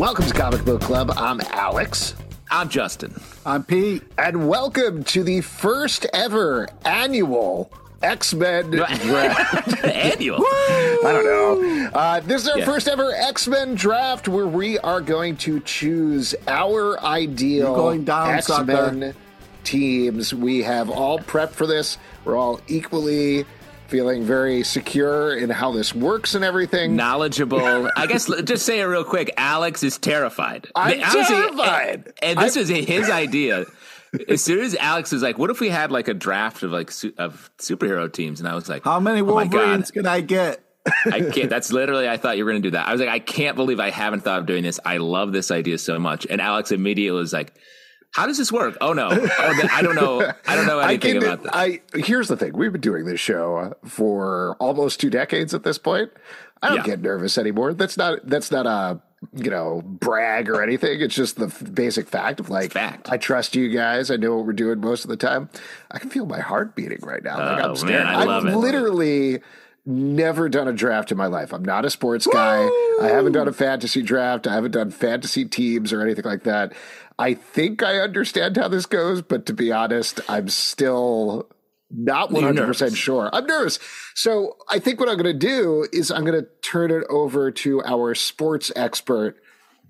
Welcome to Comic Book Club. I'm Alex. I'm Justin. I'm Pete. And welcome to the first ever annual X Men draft. Annual. I don't know. Uh, this is our yeah. first ever X Men draft where we are going to choose our ideal X Men teams. We have all prepped for this. We're all equally feeling very secure in how this works and everything. Knowledgeable. I guess just say it real quick. Alex is terrified. I'm Honestly, terrified. And, and this I'm... is his idea. as soon as Alex was like, "What if we had like a draft of like su- of superhero teams?" and I was like, "How many oh Wolverines oh can I get?" I can't. That's literally. I thought you were going to do that. I was like, I can't believe I haven't thought of doing this. I love this idea so much. And Alex immediately was like, how does this work? Oh no, oh, I don't know. I don't know anything can, about this. I here's the thing: we've been doing this show uh, for almost two decades at this point. I don't yeah. get nervous anymore. That's not that's not a you know brag or anything. It's just the basic fact of like fact. I trust you guys. I know what we're doing most of the time. I can feel my heart beating right now. Oh, Like I'm oh, staring. Man, I have literally never done a draft in my life. I'm not a sports guy. Woo! I haven't done a fantasy draft. I haven't done fantasy teams or anything like that. I think I understand how this goes, but to be honest, I'm still not 100% sure. I'm nervous. So I think what I'm going to do is I'm going to turn it over to our sports expert,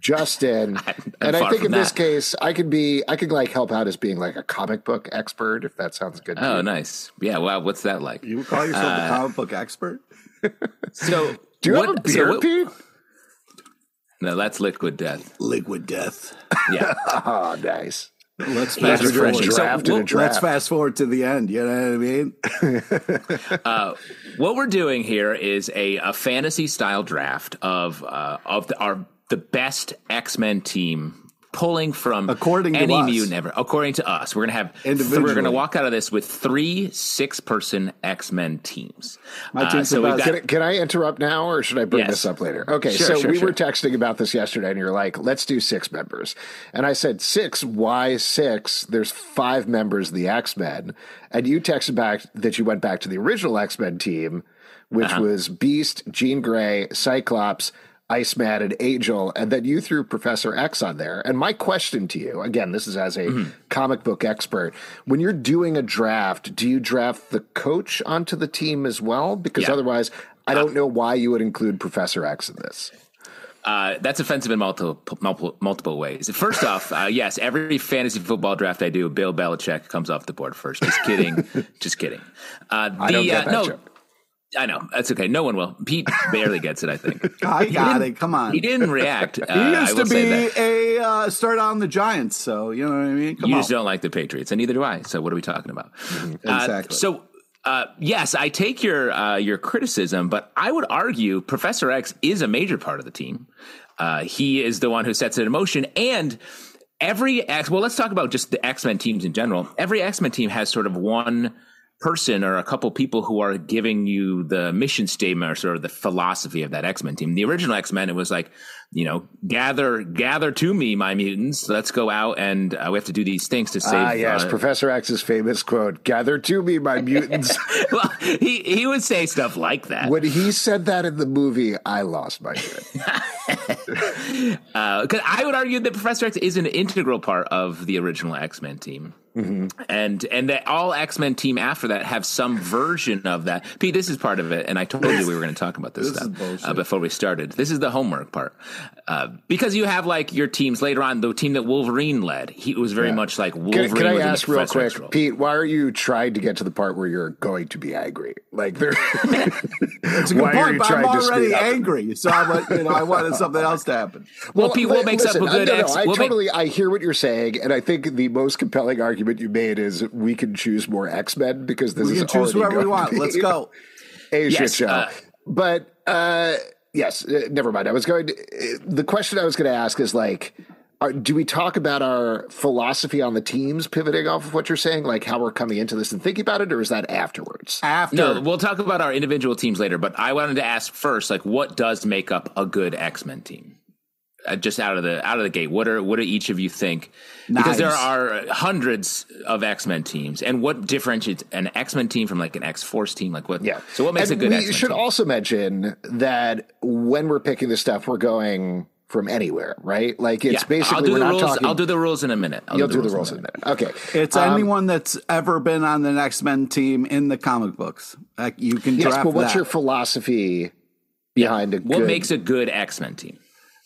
Justin. and I think in that. this case, I could be, I could like help out as being like a comic book expert, if that sounds good. oh, you. nice. Yeah. Well, what's that like? You call yourself uh, a comic book expert? so do you what, have a beard, so what, Pete? No, that's liquid death. Liquid death. Yeah. oh, nice. Let's fast, forward. So we'll, let's fast forward to the end. You know what I mean? uh, what we're doing here is a, a fantasy style draft of uh, of the, our the best X Men team pulling from according any to mutant ever. According to us, we're gonna have th- we're gonna walk out of this with three six person X Men teams. My uh, so got, can, I, can, I interrupt now, or should I bring yes. this up later? Okay, sure, so sure, we sure. were texting about this yesterday, and you're like, "Let's do six members," and I said, six? Why six? There's five members of the X Men," and you texted back that you went back to the original X Men team, which uh-huh. was Beast, Jean Grey, Cyclops. Iceman and Angel, and then you threw Professor X on there. And my question to you, again, this is as a mm-hmm. comic book expert, when you're doing a draft, do you draft the coach onto the team as well? Because yeah. otherwise, I don't know why you would include Professor X in this. Uh, that's offensive in multiple, multiple, multiple ways. First off, uh, yes, every fantasy football draft I do, Bill Belichick comes off the board first. Just kidding, just kidding. Uh, the, I don't get uh, that no, joke. I know that's okay. No one will. Pete barely gets it. I think. I got it. Come on. He didn't react. Uh, he used to be a uh, start on the Giants, so you know what I mean. Come you on. just don't like the Patriots, and neither do I. So what are we talking about? Mm-hmm. Exactly. Uh, so. Uh, yes, I take your uh, your criticism, but I would argue Professor X is a major part of the team. Uh, he is the one who sets it in motion, and every X. Well, let's talk about just the X Men teams in general. Every X Men team has sort of one person or a couple people who are giving you the mission statement or sort of the philosophy of that X-Men team. The original X-Men, it was like, you know, gather, gather to me, my mutants. Let's go out and uh, we have to do these things to save. Ah, yes, uh, Professor X's famous quote: "Gather to me, my mutants." well, he he would say stuff like that. When he said that in the movie, I lost my shit. Because uh, I would argue that Professor X is an integral part of the original X-Men team. Mm-hmm. And and that all X Men team after that have some version of that. Pete, this is part of it, and I told you we were going to talk about this, this stuff uh, before we started. This is the homework part uh, because you have like your teams later on. The team that Wolverine led, he was very yeah. much like Wolverine. Can, can I ask real quick, Pete? Why are you trying to get to the part where you're going to be angry? Like, there, it's a good point, but I'm already angry, so I'm like, you know, I wanted something else to happen. Well, well Pete, what makes listen, up a good? No, no, I totally, make- I hear what you're saying, and I think the most compelling argument argument you made is we can choose more X Men because this we is can choose whoever we want. Let's go. A yes, shit show. Uh, but uh, yes, uh, never mind. I was going. To, uh, the question I was going to ask is like are, do we talk about our philosophy on the teams pivoting off of what you're saying, like how we're coming into this and thinking about it, or is that afterwards? After, no, we'll talk about our individual teams later. But I wanted to ask first, like, what does make up a good X Men team? Uh, just out of the out of the gate, what are what do each of you think? Because there are hundreds of X Men teams, and what differentiates an X Men team from like an X Force team? Like what? Yeah. So what makes and a good? We should team? You should also mention that when we're picking this stuff, we're going from anywhere, right? Like it's yeah, basically I'll do the rules. Talking, I'll do the rules in a minute. I'll you'll do the, do rules, the rules in a minute. Okay. It's um, anyone that's ever been on the X Men team in the comic books. Like you can yes, but what's that. your philosophy behind yeah. a? What good, makes a good X Men team?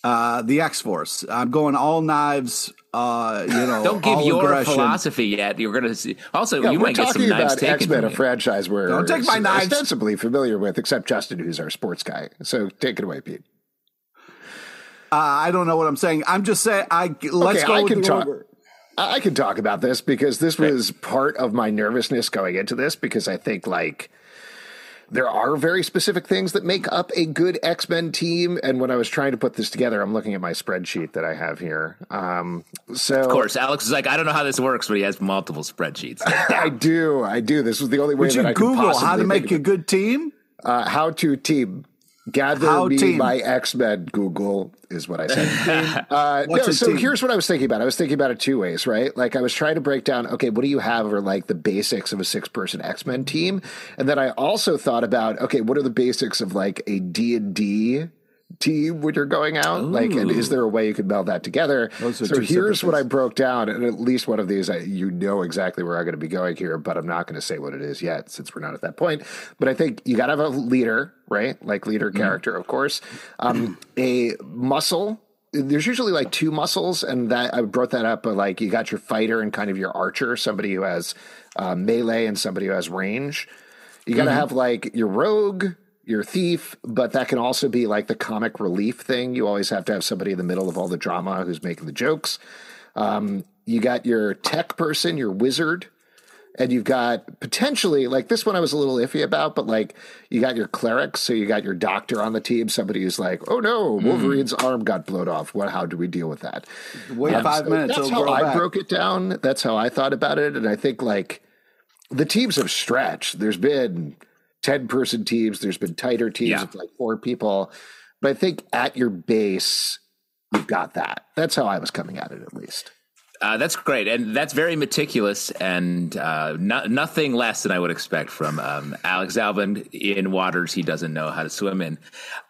Uh, the X Force. I'm going all knives. Uh, you know, don't give your aggression. philosophy yet. You're going to see. Also, yeah, you might get some knives taken. X Men, a franchise we're don't take my knives. ostensibly familiar with, except Justin, who's our sports guy. So take it away, Pete. Uh, I don't know what I'm saying. I'm just saying. I let's okay, go. I can talk. I can talk about this because this was part of my nervousness going into this because I think like there are very specific things that make up a good X Men team. And when I was trying to put this together, I'm looking at my spreadsheet that I have here. Um, so, of course, Alex is like, I don't know how this works, but he has multiple spreadsheets. I do, I do. This was the only way Would that you I Google how to make a good team. Uh, how to team. Gather How me team? my X Men. Google is what I said. uh, no, so team? here's what I was thinking about. I was thinking about it two ways, right? Like I was trying to break down. Okay, what do you have or like the basics of a six person X Men team? And then I also thought about okay, what are the basics of like a D and D team when you're going out? Ooh. Like, and is there a way you could meld that together? So here's what I broke down, and at least one of these, I, you know exactly where I'm going to be going here, but I'm not going to say what it is yet since we're not at that point. But I think you got to have a leader, right? Like leader mm character, of course. Um, a muscle there's usually like two muscles, and that I brought that up. But like you got your fighter and kind of your archer, somebody who has uh, melee and somebody who has range. You got to mm-hmm. have like your rogue, your thief, but that can also be like the comic relief thing. You always have to have somebody in the middle of all the drama who's making the jokes. Um, you got your tech person, your wizard, and you've got potentially like this one I was a little iffy about, but like you got your cleric, so you got your doctor on the team, somebody who's like, oh no, mm-hmm. Wolverine's mm. arm got blown off. What? How do we deal with that? Wait um, five so minutes. That's how I back. broke it down. That's how I thought about it, and I think like the teams have stretched. There's been 10 person teams. There's been tighter teams yeah. of like four people. But I think at your base, you've got that. That's how I was coming at it, at least. Uh, that's great, and that's very meticulous, and uh, no, nothing less than I would expect from um, Alex Alvin in waters he doesn't know how to swim in.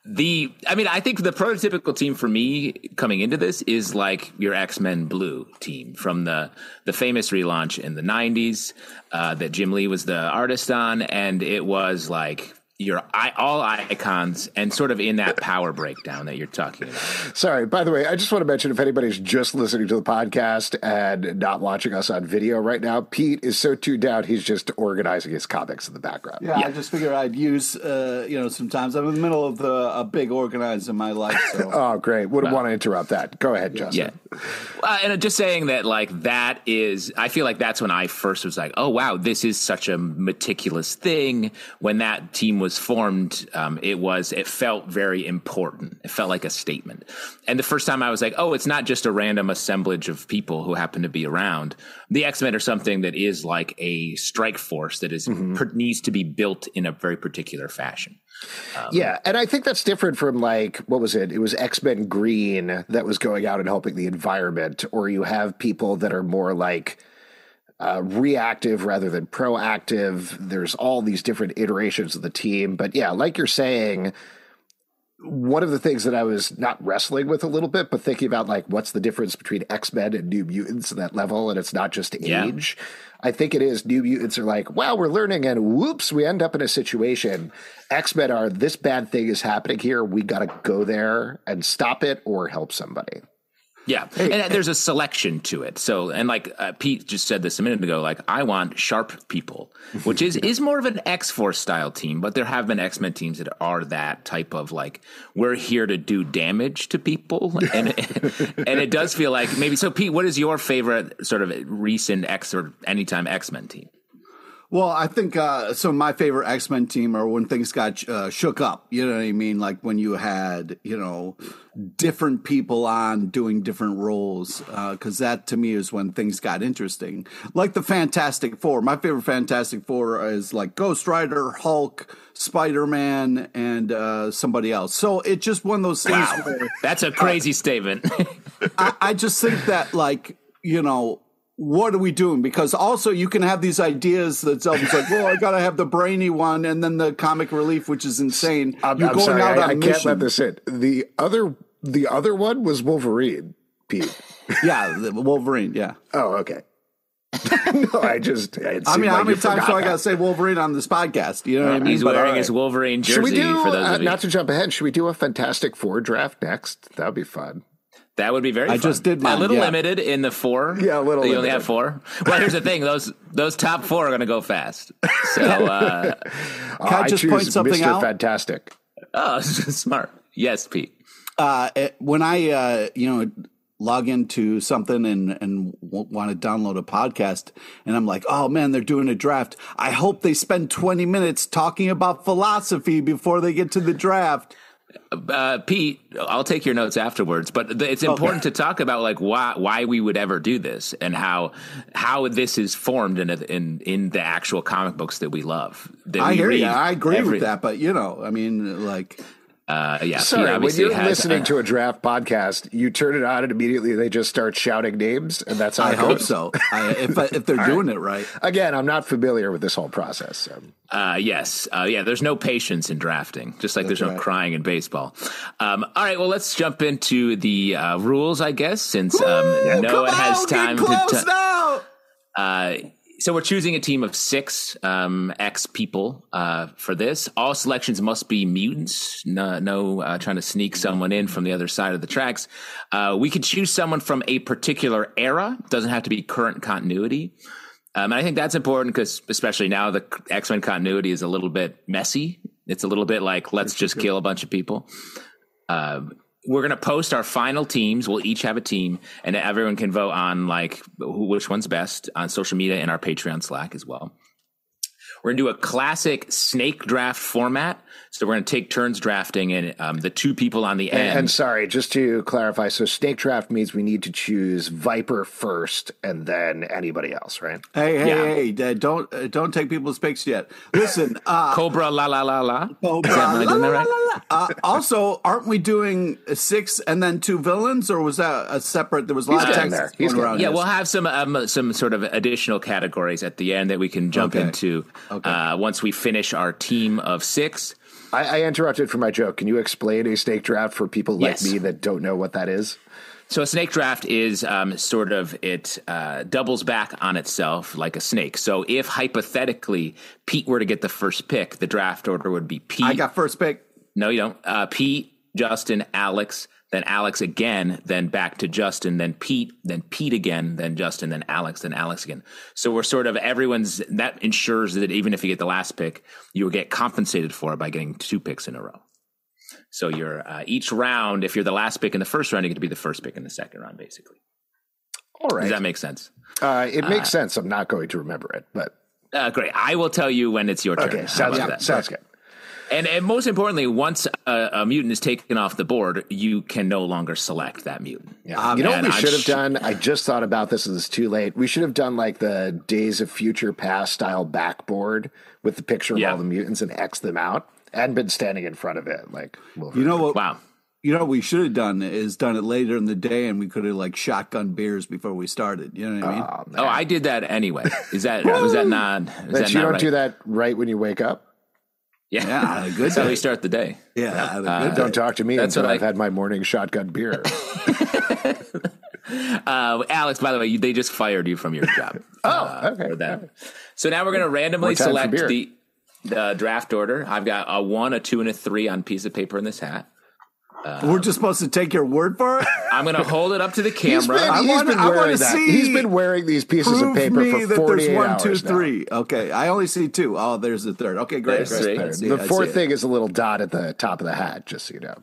The, I mean, I think the prototypical team for me coming into this is like your X Men Blue team from the the famous relaunch in the '90s uh, that Jim Lee was the artist on, and it was like your all icons and sort of in that power breakdown that you're talking about. Sorry, by the way, I just want to mention if anybody's just listening to the podcast and not watching us on video right now, Pete is so tuned out he's just organizing his comics in the background. Yeah, yeah. I just figured I'd use uh, you know sometimes I'm in the middle of the, a big organizer in my life. So. oh, great! Wouldn't well, want to interrupt that. Go ahead, Justin. Yeah, uh, and just saying that like that is I feel like that's when I first was like, oh wow, this is such a meticulous thing. When that team was formed, um, it was it felt very important. It felt like a statement. And the first time I was like, oh, it's not just a random assemblage of people who happen to be around. The X Men are something that is like a strike force that is, mm-hmm. per, needs to be built in a very particular fashion. Um, yeah, and I think that's different from like what was it? It was X Men Green that was going out and helping the environment, or you have people that are more like uh, reactive rather than proactive. There's all these different iterations of the team. But yeah, like you're saying, one of the things that I was not wrestling with a little bit, but thinking about like what's the difference between X Men and New Mutants at that level, and it's not just age. Yeah. I think it is New Mutants are like, wow, we're learning, and whoops, we end up in a situation. X Men are this bad thing is happening here. We got to go there and stop it or help somebody. Yeah, hey, and there's a selection to it. So, and like uh, Pete just said this a minute ago, like I want sharp people, which is is more of an X Force style team, but there have been X Men teams that are that type of like we're here to do damage to people, and and it does feel like maybe. So, Pete, what is your favorite sort of recent X or anytime X Men team? Well, I think uh, so. My favorite X Men team are when things got uh, shook up. You know what I mean? Like when you had you know different people on doing different roles. Because uh, that to me is when things got interesting. Like the Fantastic Four. My favorite Fantastic Four is like Ghost Rider, Hulk, Spider Man, and uh, somebody else. So it's just one of those things. Wow. Where, That's a crazy statement. I, I just think that like you know what are we doing? Because also you can have these ideas that someone's like, well, I got to have the brainy one and then the comic relief, which is insane. I'm, You're I'm going sorry, out I, on I can't let this in. The other, the other one was Wolverine, Pete. yeah, Wolverine. Yeah. Oh, okay. no, I just. I mean, like how many times do I got to say Wolverine on this podcast? You know what I mean? He's wearing right. his Wolverine jersey. Should we do, for those uh, not to jump ahead? Should we do a Fantastic Four draft next? That would be fun. That would be very. I fun. just did mine, a little yeah. limited in the four. Yeah, a little. You limited. only have four. Well, here's the thing: those those top four are going to go fast. So uh, can I, I just point something Mr. out? Fantastic. Oh, smart. Yes, Pete. Uh, when I uh, you know log into something and and want to download a podcast, and I'm like, oh man, they're doing a draft. I hope they spend 20 minutes talking about philosophy before they get to the draft uh, Pete, I'll take your notes afterwards, but it's important okay. to talk about like why why we would ever do this and how how this is formed in a, in in the actual comic books that we love. That I we hear you. I agree every, with that, but you know, I mean, like uh, yeah. Sorry, when you're has, listening uh, to a draft podcast, you turn it on and immediately they just start shouting names, and that's how I hope so. I, if if they're doing right. it right. Again, I'm not familiar with this whole process. So. Uh, yes, uh, yeah. There's no patience in drafting, just like that's there's right. no crying in baseball. Um, all right, well, let's jump into the uh, rules, I guess, since um, no one has time to. T- now. Uh, so we're choosing a team of six um, X people uh, for this. All selections must be mutants. No, no uh, trying to sneak someone in from the other side of the tracks. Uh, we could choose someone from a particular era. Doesn't have to be current continuity. Um, and I think that's important because, especially now, the X Men continuity is a little bit messy. It's a little bit like let's just kill a bunch of people. Um, we're going to post our final teams. We'll each have a team, and everyone can vote on like who, which one's best on social media and our Patreon Slack as well. We're going to do a classic snake draft format. So we're going to take turns drafting, and um, the two people on the end. And, and, sorry, just to clarify, so snake draft means we need to choose Viper first, and then anybody else, right? Hey, hey, yeah. hey! Uh, don't uh, don't take people's picks yet. Listen, uh, Cobra, la la la la. Cobra, la, la, la, la, la. Uh, also, aren't we doing six and then two villains, or was that a separate? There was a lot He's of text there. He's around. Yeah, this. we'll have some um, some sort of additional categories at the end that we can jump okay. into okay. Uh, once we finish our team of six. I, I, interrupted for my joke. Can you explain a snake draft for people like yes. me that don't know what that is? So a snake draft is um, sort of it uh, doubles back on itself like a snake. So if hypothetically Pete were to get the first pick, the draft order would be Pete. I got first pick. No, you don't. Uh, Pete, Justin, Alex, then Alex again, then back to Justin, then Pete, then Pete again, then Justin, then Alex, then Alex again. So we're sort of everyone's that ensures that even if you get the last pick, you will get compensated for it by getting two picks in a row. So you're uh, each round, if you're the last pick in the first round, you get to be the first pick in the second round, basically. All right. Does that make sense? Uh, it makes uh, sense. I'm not going to remember it, but uh, great. I will tell you when it's your turn. Okay, sounds good. Sounds good. And, and most importantly, once a, a, mutant is taken off the board, you can no longer select that mutant. Yeah. Um, you know what we should have sh- done? I just thought about this and it's too late. We should have done like the Days of Future Past style backboard with the picture of yeah. all the mutants and X them out and been standing in front of it. Like, you know what? Wow. You know what we should have done is done it later in the day, and we could have like shotgun beers before we started. You know what I mean? Oh, oh I did that anyway. Is that was that not? Is that, that you not don't right? do that right when you wake up. Yeah, yeah good That's day. how we start the day. Yeah, uh, don't talk to me until I've I... had my morning shotgun beer. uh, Alex, by the way, you, they just fired you from your job. oh, uh, okay. For that. So now we're going to randomly select the the draft order. I've got a one, a two, and a three on piece of paper in this hat. Um, We're just supposed to take your word for it. I'm going to hold it up to the camera. He's been, he's wanna, been wearing that. See, he's been wearing these pieces of paper for 48 one, two, three. Okay, I only see two. Oh, there's the third. Okay, great. great. The fourth thing is a little dot at the top of the hat, just so you know.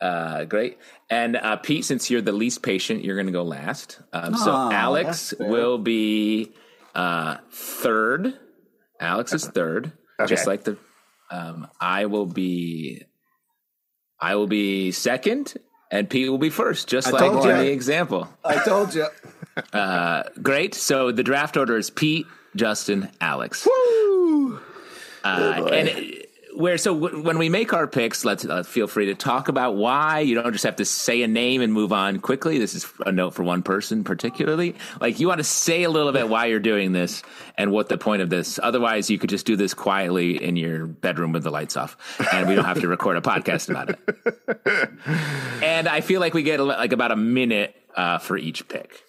Uh, great. And uh, Pete, since you're the least patient, you're going to go last. Um, so oh, Alex will be uh, third. Alex is third, okay. just like the. Um, I will be I will be second, and Pete will be first, just I like in the example. I told you. Uh, great. So the draft order is Pete, Justin, Alex. Woo! Uh, oh and where so w- when we make our picks, let's uh, feel free to talk about why. You don't just have to say a name and move on quickly. This is a note for one person particularly. Like you want to say a little bit why you're doing this and what the point of this. Otherwise, you could just do this quietly in your bedroom with the lights off, and we don't have to record a podcast about it. and I feel like we get like about a minute uh, for each pick.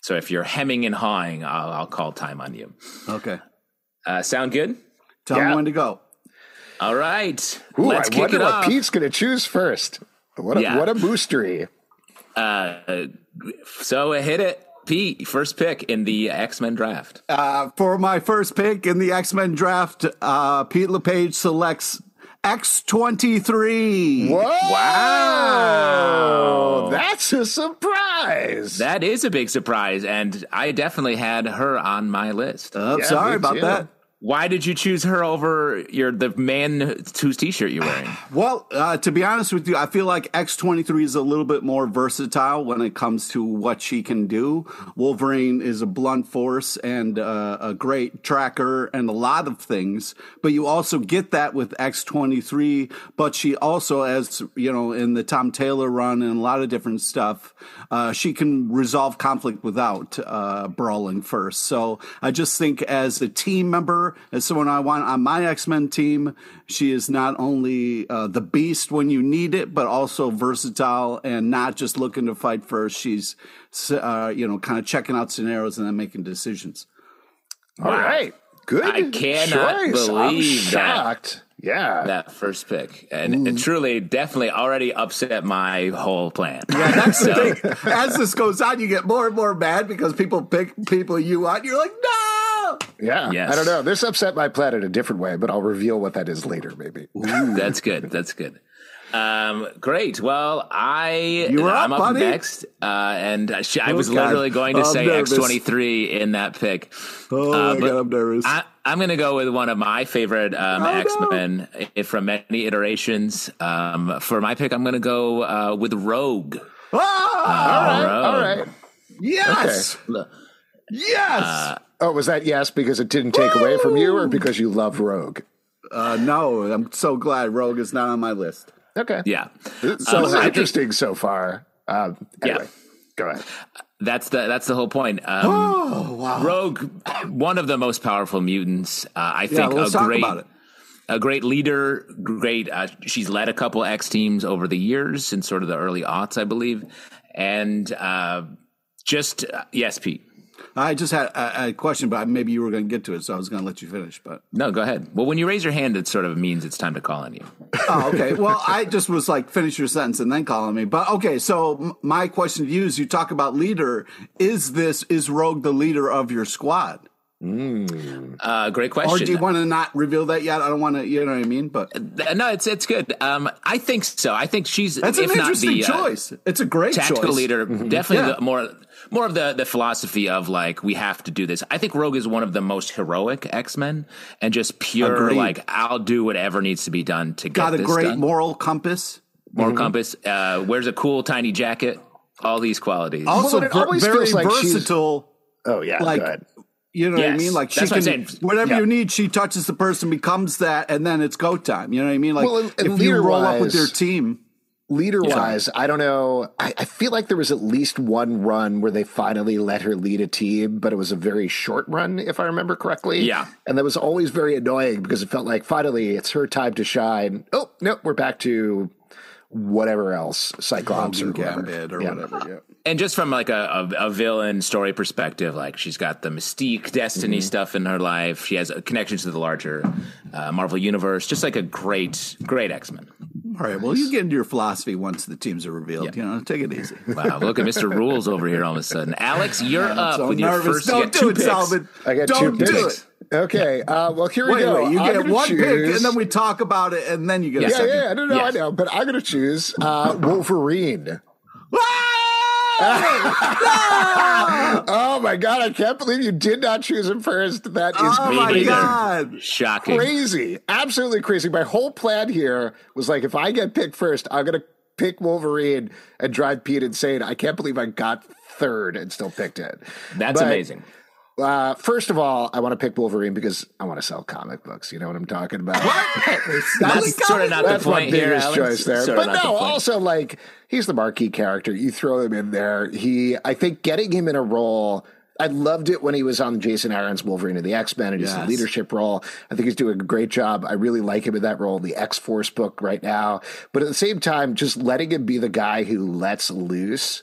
So if you're hemming and hawing, I'll, I'll call time on you. Okay. Uh, sound good? Tell yeah. me when to go. All right. Ooh, Let's I kick wonder it what off. Pete's going to choose first. What a, yeah. what a boostery. Uh, so hit it. Pete, first pick in the X Men draft. Uh, for my first pick in the X Men draft, uh, Pete LePage selects X23. Whoa! Wow. That's a surprise. That is a big surprise. And I definitely had her on my list. Oh, yeah, sorry about too. that. Why did you choose her over your the man whose t-shirt you're wearing? Well, uh, to be honest with you, I feel like X23 is a little bit more versatile when it comes to what she can do. Wolverine is a blunt force and uh, a great tracker and a lot of things, but you also get that with X23. But she also, as you know, in the Tom Taylor run and a lot of different stuff, uh, she can resolve conflict without uh, brawling first. So I just think as a team member as someone I want on my X Men team. She is not only uh, the beast when you need it, but also versatile and not just looking to fight first. She's, uh, you know, kind of checking out scenarios and then making decisions. All wow. right, good. I cannot choice. believe I'm shocked. That yeah that first pick and it truly definitely already upset my whole plan yeah that's so. the thing as this goes on you get more and more mad because people pick people you want you're like no yeah yes. i don't know this upset my plan in a different way but i'll reveal what that is later maybe Ooh, that's good that's good um, great. Well, I you I'm up, up next, uh, and I was oh, literally going to I'm say X twenty three in that pick. Oh uh, my god, I'm nervous. I, am going to go with one of my favorite um, oh, X Men no. from many iterations. Um, for my pick, I'm going to go uh, with Rogue. Oh, all right, Rogue. all right. Yes, okay. yes. Oh, was that yes because it didn't take Woo! away from you, or because you love Rogue? Uh, no, I'm so glad Rogue is not on my list. Okay. Yeah. So um, interesting think, so far. Um, anyway, yeah. Go ahead. That's the that's the whole point. Um, oh wow! Rogue, one of the most powerful mutants. Uh, I think yeah, a great a great leader. Great. Uh, she's led a couple X teams over the years in sort of the early aughts, I believe, and uh, just uh, yes, Pete. I just had a, a, question, but maybe you were going to get to it, so I was going to let you finish. But no, go ahead. Well, when you raise your hand, it sort of means it's time to call on you. oh, okay. Well, I just was like, finish your sentence and then call on me. But okay, so my question to you is: you talk about leader. Is this is Rogue the leader of your squad? Mm. Uh, great question. Or do you want to not reveal that yet? I don't want to. You know what I mean? But uh, no, it's it's good. Um, I think so. I think she's that's an interesting the, uh, choice. Uh, it's a great tactical choice. leader. Mm-hmm. Definitely yeah. more more of the the philosophy of like we have to do this. I think Rogue is one of the most heroic X Men, and just pure Agreed. like I'll do whatever needs to be done to got get a great done. moral compass. Moral mm-hmm. compass. Uh, wears a cool tiny jacket. All these qualities. Also, well, very like versatile. Oh yeah, like you know yes. what I mean? Like she That's can, what whatever yeah. you need, she touches the person, becomes that, and then it's go time. You know what I mean? Like well, and, and if you roll up with your team, leader wise, yeah. I don't know. I, I, feel like there was at least one run where they finally let her lead a team, but it was a very short run, if I remember correctly. Yeah. And that was always very annoying because it felt like finally it's her time to shine. Oh, no, we're back to whatever else, Cyclops or Gambit or yeah. whatever. Yeah. And just from like a, a, a, villain story perspective, like she's got the mystique, destiny mm-hmm. stuff in her life. She has connections to the larger uh, Marvel universe. Just like a great, great X Men. All right. Well, you get into your philosophy once the teams are revealed. Yeah. You know, take it easy. Wow. Look at Mr. Rules over here all of a sudden. Alex, you're up so with nervous. your first. Don't do it, Solomon. I got Don't two picks. Do it. Okay. Uh, well, here wait, we go. Wait, you I'm get one choose... pick, and then we talk about it, and then you get yeah, a second. Yeah, I don't know. Yes. I know, but I'm going to choose uh, Wolverine. oh my god! I can't believe you did not choose him first. That is oh my god, shocking, crazy, absolutely crazy. My whole plan here was like, if I get picked first, I'm gonna pick Wolverine and drive Pete insane. I can't believe I got third and still picked it. That's but, amazing. Uh, first of all, I want to pick Wolverine because I want to sell comic books. You know what I'm talking about? that's, that's sort of not that's the point my biggest here, choice there. Sort but no, the also like he's the marquee character. You throw him in there. He, I think, getting him in a role. I loved it when he was on Jason Aaron's Wolverine of the X Men and his yes. leadership role. I think he's doing a great job. I really like him in that role, the X Force book right now. But at the same time, just letting him be the guy who lets loose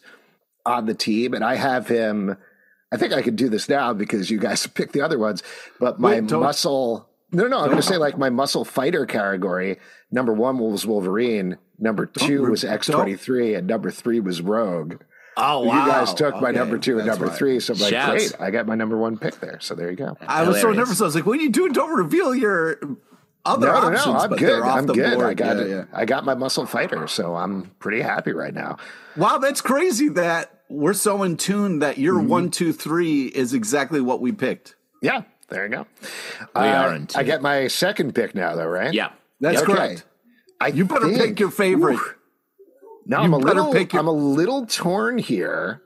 on the team, and I have him I think I could do this now because you guys picked the other ones. But my Wait, muscle, no, no, I'm going to say like my muscle fighter category. Number one was Wolverine. Number 2 was X23, and number three was Rogue. Oh wow! You guys took my number two and number right. three, so I'm like, Shouts. great, I got my number one pick there. So there you go. I was so nervous. I was like, "What are you doing? Don't reveal your other no, options." No, no, I'm good. I'm good. Board. I got yeah, yeah. I got my muscle fighter, so I'm pretty happy right now. Wow, that's crazy that we're so in tune that your mm-hmm. one, two, three is exactly what we picked. Yeah, there you go. We uh, are in tune. I get my second pick now, though, right? Yeah, that's okay. correct. I you better think, pick your favorite. Oof. No, you I'm a little. Your... I'm a little torn here.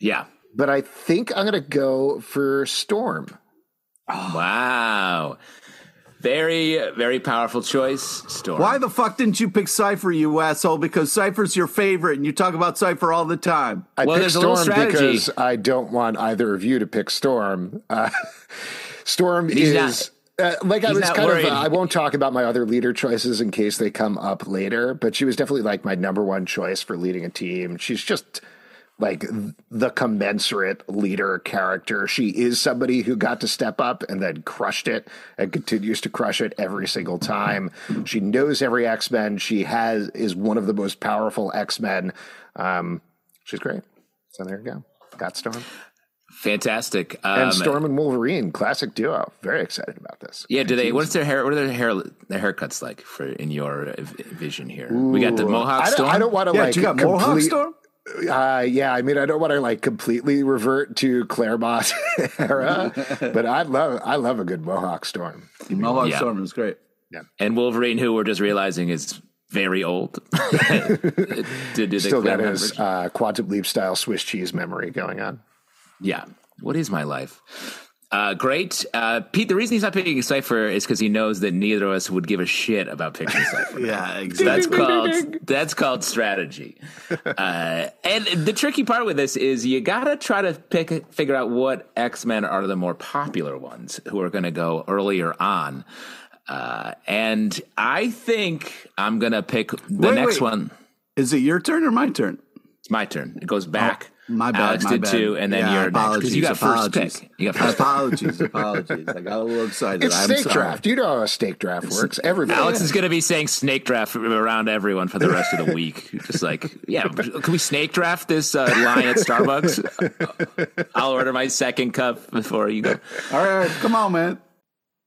Yeah, but I think I'm going to go for Storm. Oh. Wow. Very, very powerful choice, Storm. Why the fuck didn't you pick Cypher, you asshole? Because Cypher's your favorite, and you talk about Cypher all the time. I well, picked Storm because I don't want either of you to pick Storm. Uh, Storm He's is. Not, uh, like I was kind worried. of, uh, I won't talk about my other leader choices in case they come up later, but she was definitely like my number one choice for leading a team. She's just like the commensurate leader character. She is somebody who got to step up and then crushed it and continues to crush it every single time. She knows every X Men. She has is one of the most powerful X Men. Um, she's great. So there you go. Got Storm. Fantastic. Um, and Storm and Wolverine, classic duo. Very excited about this. Yeah. Do they? What's their hair? What are their hair? Their haircuts like for in your vision here? Ooh, we got the Mohawk Storm. I don't, don't want to yeah, like. You got complete, Mohawk Storm. Uh, yeah, I mean, I don't want to like completely revert to Claremont era, but I love I love a good Mohawk Storm. Mohawk yeah. Storm is great. Yeah, and Wolverine, who we're just realizing is very old. to do Still got his uh, quantum leap style Swiss cheese memory going on. Yeah, what is my life? Uh, great. Uh, Pete, the reason he's not picking Cypher is because he knows that neither of us would give a shit about picking Cypher. yeah, exactly. That's called that's called strategy. Uh, and the tricky part with this is you gotta try to pick figure out what X Men are the more popular ones who are going to go earlier on. Uh, and I think I'm gonna pick the wait, next wait. one. Is it your turn or my turn? It's my turn. It goes back. Oh. My bad. Alex my did bad. too, and then yeah, you're because you got apologies. first pick. You got first apologies. apologies. I got a little excited. It's I'm snake sorry. draft. You know how a snake draft works. Everybody. Alex is going to be saying snake draft around everyone for the rest of the week. Just like, yeah, can we snake draft this uh, line at Starbucks? I'll order my second cup before you go. All right, come on, man.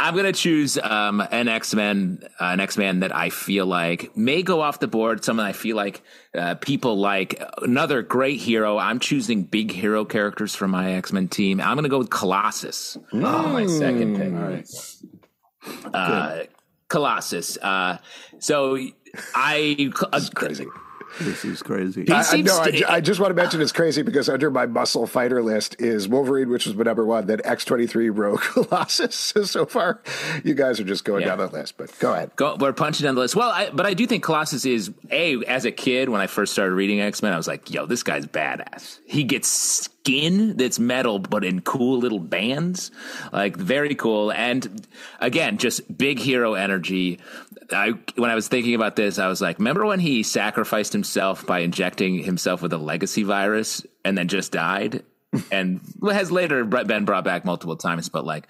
I'm gonna choose um, an X Men, uh, an X Man that I feel like may go off the board. Someone I feel like uh, people like. Another great hero. I'm choosing big hero characters for my X Men team. I'm gonna go with Colossus. Mm. Oh, my second pick. All right. Uh, Colossus. Uh, so I uh, crazy. This is crazy. I, I, no, I, I, just want to mention it's crazy because under my muscle fighter list is Wolverine, which was my number one, then X23 Rogue Colossus. So, so far, you guys are just going yeah. down that list, but go ahead. Go, we're punching down the list. Well, I, but I do think Colossus is, A, as a kid, when I first started reading X Men, I was like, yo, this guy's badass. He gets skin that's metal, but in cool little bands. Like, very cool. And again, just big hero energy. I when I was thinking about this, I was like, remember when he sacrificed himself by injecting himself with a legacy virus and then just died, and has later been brought back multiple times. But like,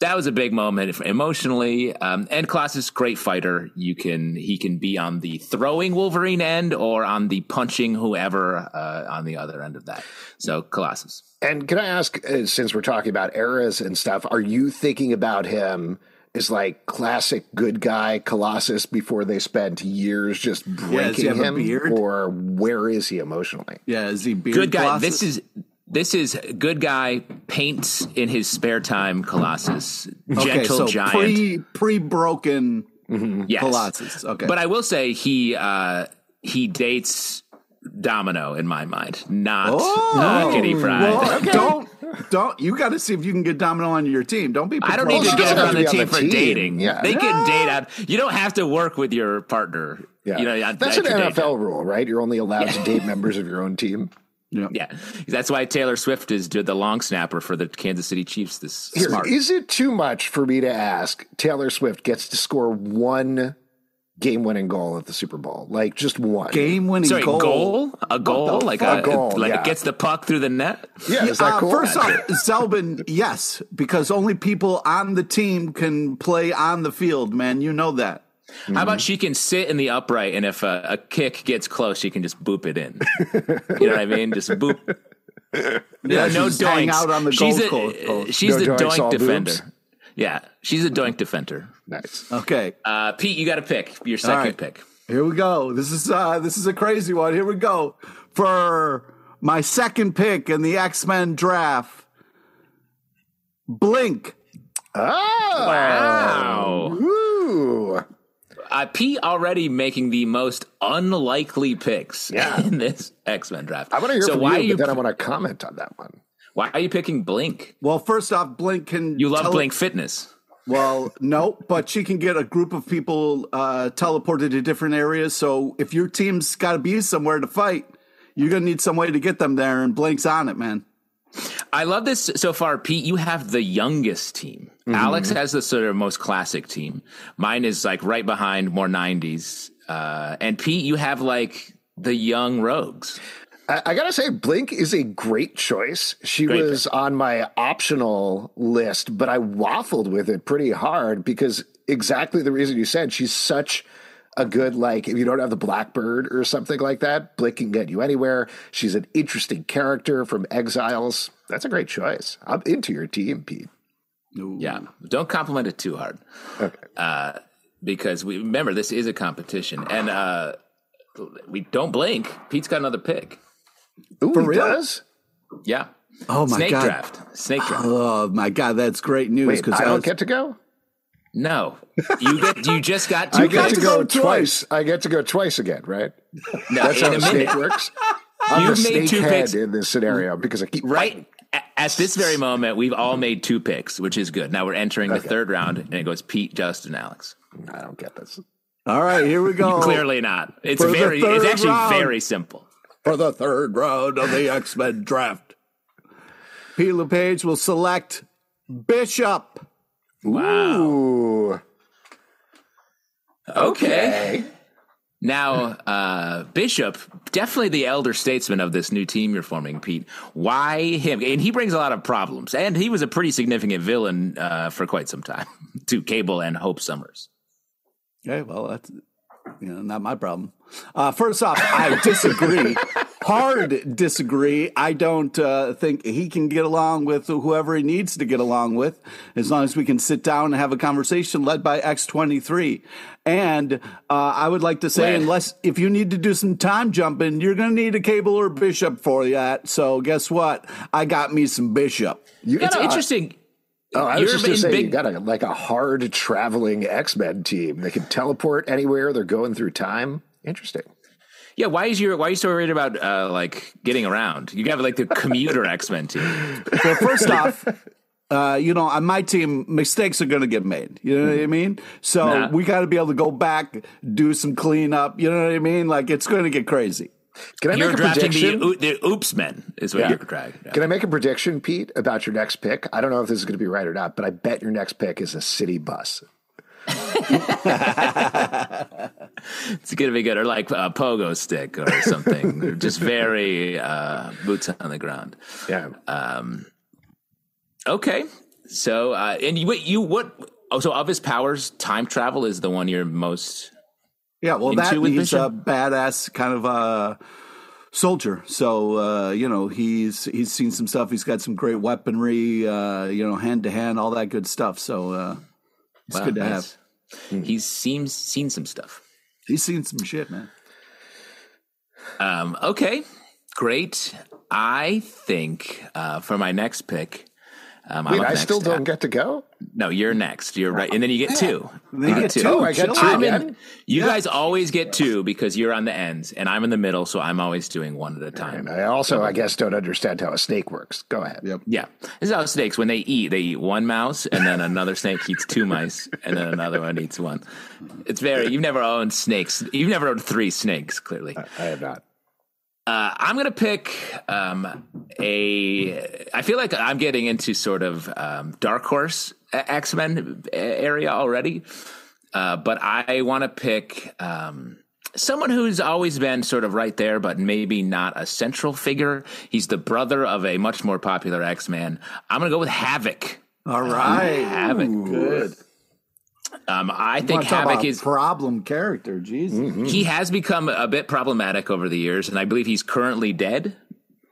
that was a big moment emotionally. Um, and Colossus, great fighter. You can he can be on the throwing Wolverine end or on the punching whoever uh, on the other end of that. So Colossus. And can I ask, uh, since we're talking about eras and stuff, are you thinking about him? Is like classic good guy Colossus before they spent years just breaking yeah, him, or where is he emotionally? Yeah, is he beard good guy? Colossus? This is this is good guy paints in his spare time Colossus, gentle okay, so giant, pre pre broken mm-hmm. yes. Colossus. Okay, but I will say he uh, he dates Domino in my mind, not oh, uh, Kitty Pryde. Well, okay. Don't don't you got to see if you can get Domino on your team. Don't be. I don't need to get him on the team on the for team. dating. Yeah. They can date out. You don't have to work with your partner. Yeah, you know that's an NFL rule, right? You're only allowed yeah. to date members of your own team. Yeah. yeah, that's why Taylor Swift is the long snapper for the Kansas City Chiefs. This Here, smart. Is it too much for me to ask? Taylor Swift gets to score one game winning goal at the Super Bowl. Like just one game winning goal. goal, a goal, like a, a, goal, like yeah. it gets the puck through the net. Yeah, is that uh, cool? First off, Zalben, yes, because only people on the team can play on the field. Man, you know that. Mm-hmm. How about she can sit in the upright, and if a, a, kick gets close, she can just boop it in. you know what I mean? Just boop. Yeah, no, no doinks. out on the she's a, coast. She's no the doink defender. Boobs. Yeah, she's a doink defender. Nice. Okay, uh, Pete, you got to pick your second right. pick. Here we go. This is uh, this is a crazy one. Here we go for my second pick in the X Men draft. Blink. Oh wow! Ooh. Uh, Pete already making the most unlikely picks yeah. in this X Men draft. I want to hear so from why you, but then I want to comment on that one. Why are you picking Blink? Well, first off, Blink can. You love tele- Blink Fitness. Well, no, but she can get a group of people uh, teleported to different areas. So if your team's got to be somewhere to fight, you're going to need some way to get them there, and Blink's on it, man. I love this so far, Pete. You have the youngest team. Mm-hmm. Alex has the sort of most classic team. Mine is like right behind, more 90s. Uh, and Pete, you have like the young rogues. I, I, gotta say, Blink is a great choice. She great was pick. on my optional list, but I waffled with it pretty hard because exactly the reason you said she's such a good like if you don't have the blackbird or something like that blink can get you anywhere. She's an interesting character from exiles. That's a great choice. I'm into your team pete. Ooh. yeah. Don't compliment it too hard. Okay. uh, because we remember this is a competition. And uh, we don't blink. Pete's got another pick Ooh, For real? does? Yeah. Oh my Snake god! Draft. Snake draft. Oh my god, that's great news. Because I, I don't get to go. No, you get. You just got. To I get to go, go twice. I get to go twice again, right? No, that's how the snake works. I'm You've the made two picks in this scenario because I keep right. At this very moment, we've all made two picks, which is good. Now we're entering okay. the third round, and it goes Pete, Justin, Alex. I don't get this. All right, here we go. Clearly not. It's For very. It's actually round. very simple for the third round of the X Men draft. Pete LePage will select Bishop. Wow. Ooh. Okay. Now, uh, Bishop, definitely the elder statesman of this new team you're forming, Pete. Why him? And he brings a lot of problems. And he was a pretty significant villain uh, for quite some time to Cable and Hope Summers. Okay, well, that's you know, not my problem. Uh, first off, I disagree. Hard disagree. I don't uh, think he can get along with whoever he needs to get along with, as long as we can sit down and have a conversation led by X23. And uh, I would like to say, unless if you need to do some time jumping, you're going to need a cable or bishop for that. So guess what? I got me some bishop. You, it's interesting Oh, I was just going to say big... you got a like a hard traveling X Men team. They can teleport anywhere. They're going through time. Interesting. Yeah, why is your why are you so worried about uh, like getting around? You have like the commuter X Men team. Well, first off, uh, you know, on my team, mistakes are going to get made. You know what I mm-hmm. mean? So nah. we got to be able to go back, do some cleanup. You know what I mean? Like it's going to get crazy. Can I you're make a prediction? The, the oops men is what yeah. you're. Yeah. Can I make a prediction, Pete, about your next pick? I don't know if this is going to be right or not, but I bet your next pick is a city bus. it's gonna be good, or like a pogo stick or something. just very uh, boots on the ground. Yeah. Um, okay. So, uh, and you, you what? Oh, so of his powers, time travel is the one you're most. Yeah, well, that he's a badass kind of a soldier. So uh, you know he's he's seen some stuff. He's got some great weaponry. Uh, you know, hand to hand, all that good stuff. So uh, it's wow, good to nice. have. He's seen seen some stuff. He's seen some shit, man. Um, okay, great. I think uh, for my next pick, um, Wait, I still don't get to go. No, you're next. You're right, and then you get two. You get two. Oh, I get two. In, you yeah. guys always get two because you're on the ends, and I'm in the middle, so I'm always doing one at a time. And I also, I guess, don't understand how a snake works. Go ahead. Yep. Yeah, this is how snakes when they eat, they eat one mouse, and then another snake eats two mice, and then another one eats one. It's very. You've never owned snakes. You've never owned three snakes. Clearly, I, I have not. Uh, I'm going to pick um, a. I feel like I'm getting into sort of um, dark horse X Men area already, uh, but I want to pick um, someone who's always been sort of right there, but maybe not a central figure. He's the brother of a much more popular X Man. I'm going to go with Havoc. All right, Havoc. Good. Um, I think Havoc is a problem character. Jesus, mm-hmm. he has become a bit problematic over the years, and I believe he's currently dead.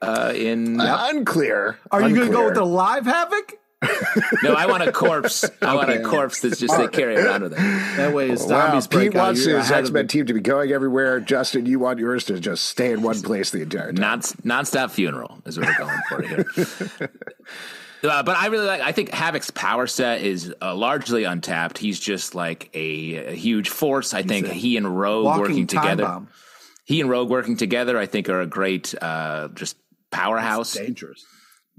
Uh, in uh, unclear. Are unclear. you going to go with the live Havoc? no, I want a corpse. I want a corpse that's just they carry around with them. That way, his zombies wow. Pete wants his X Men team to be going everywhere. Justin, you want yours to just stay in one place the entire time. Non nonstop funeral is what we're going for here. Uh, but I really like. I think Havoc's power set is uh, largely untapped. He's just like a, a huge force. I He's think he and Rogue working together. Bomb. He and Rogue working together, I think, are a great uh, just powerhouse. It's dangerous.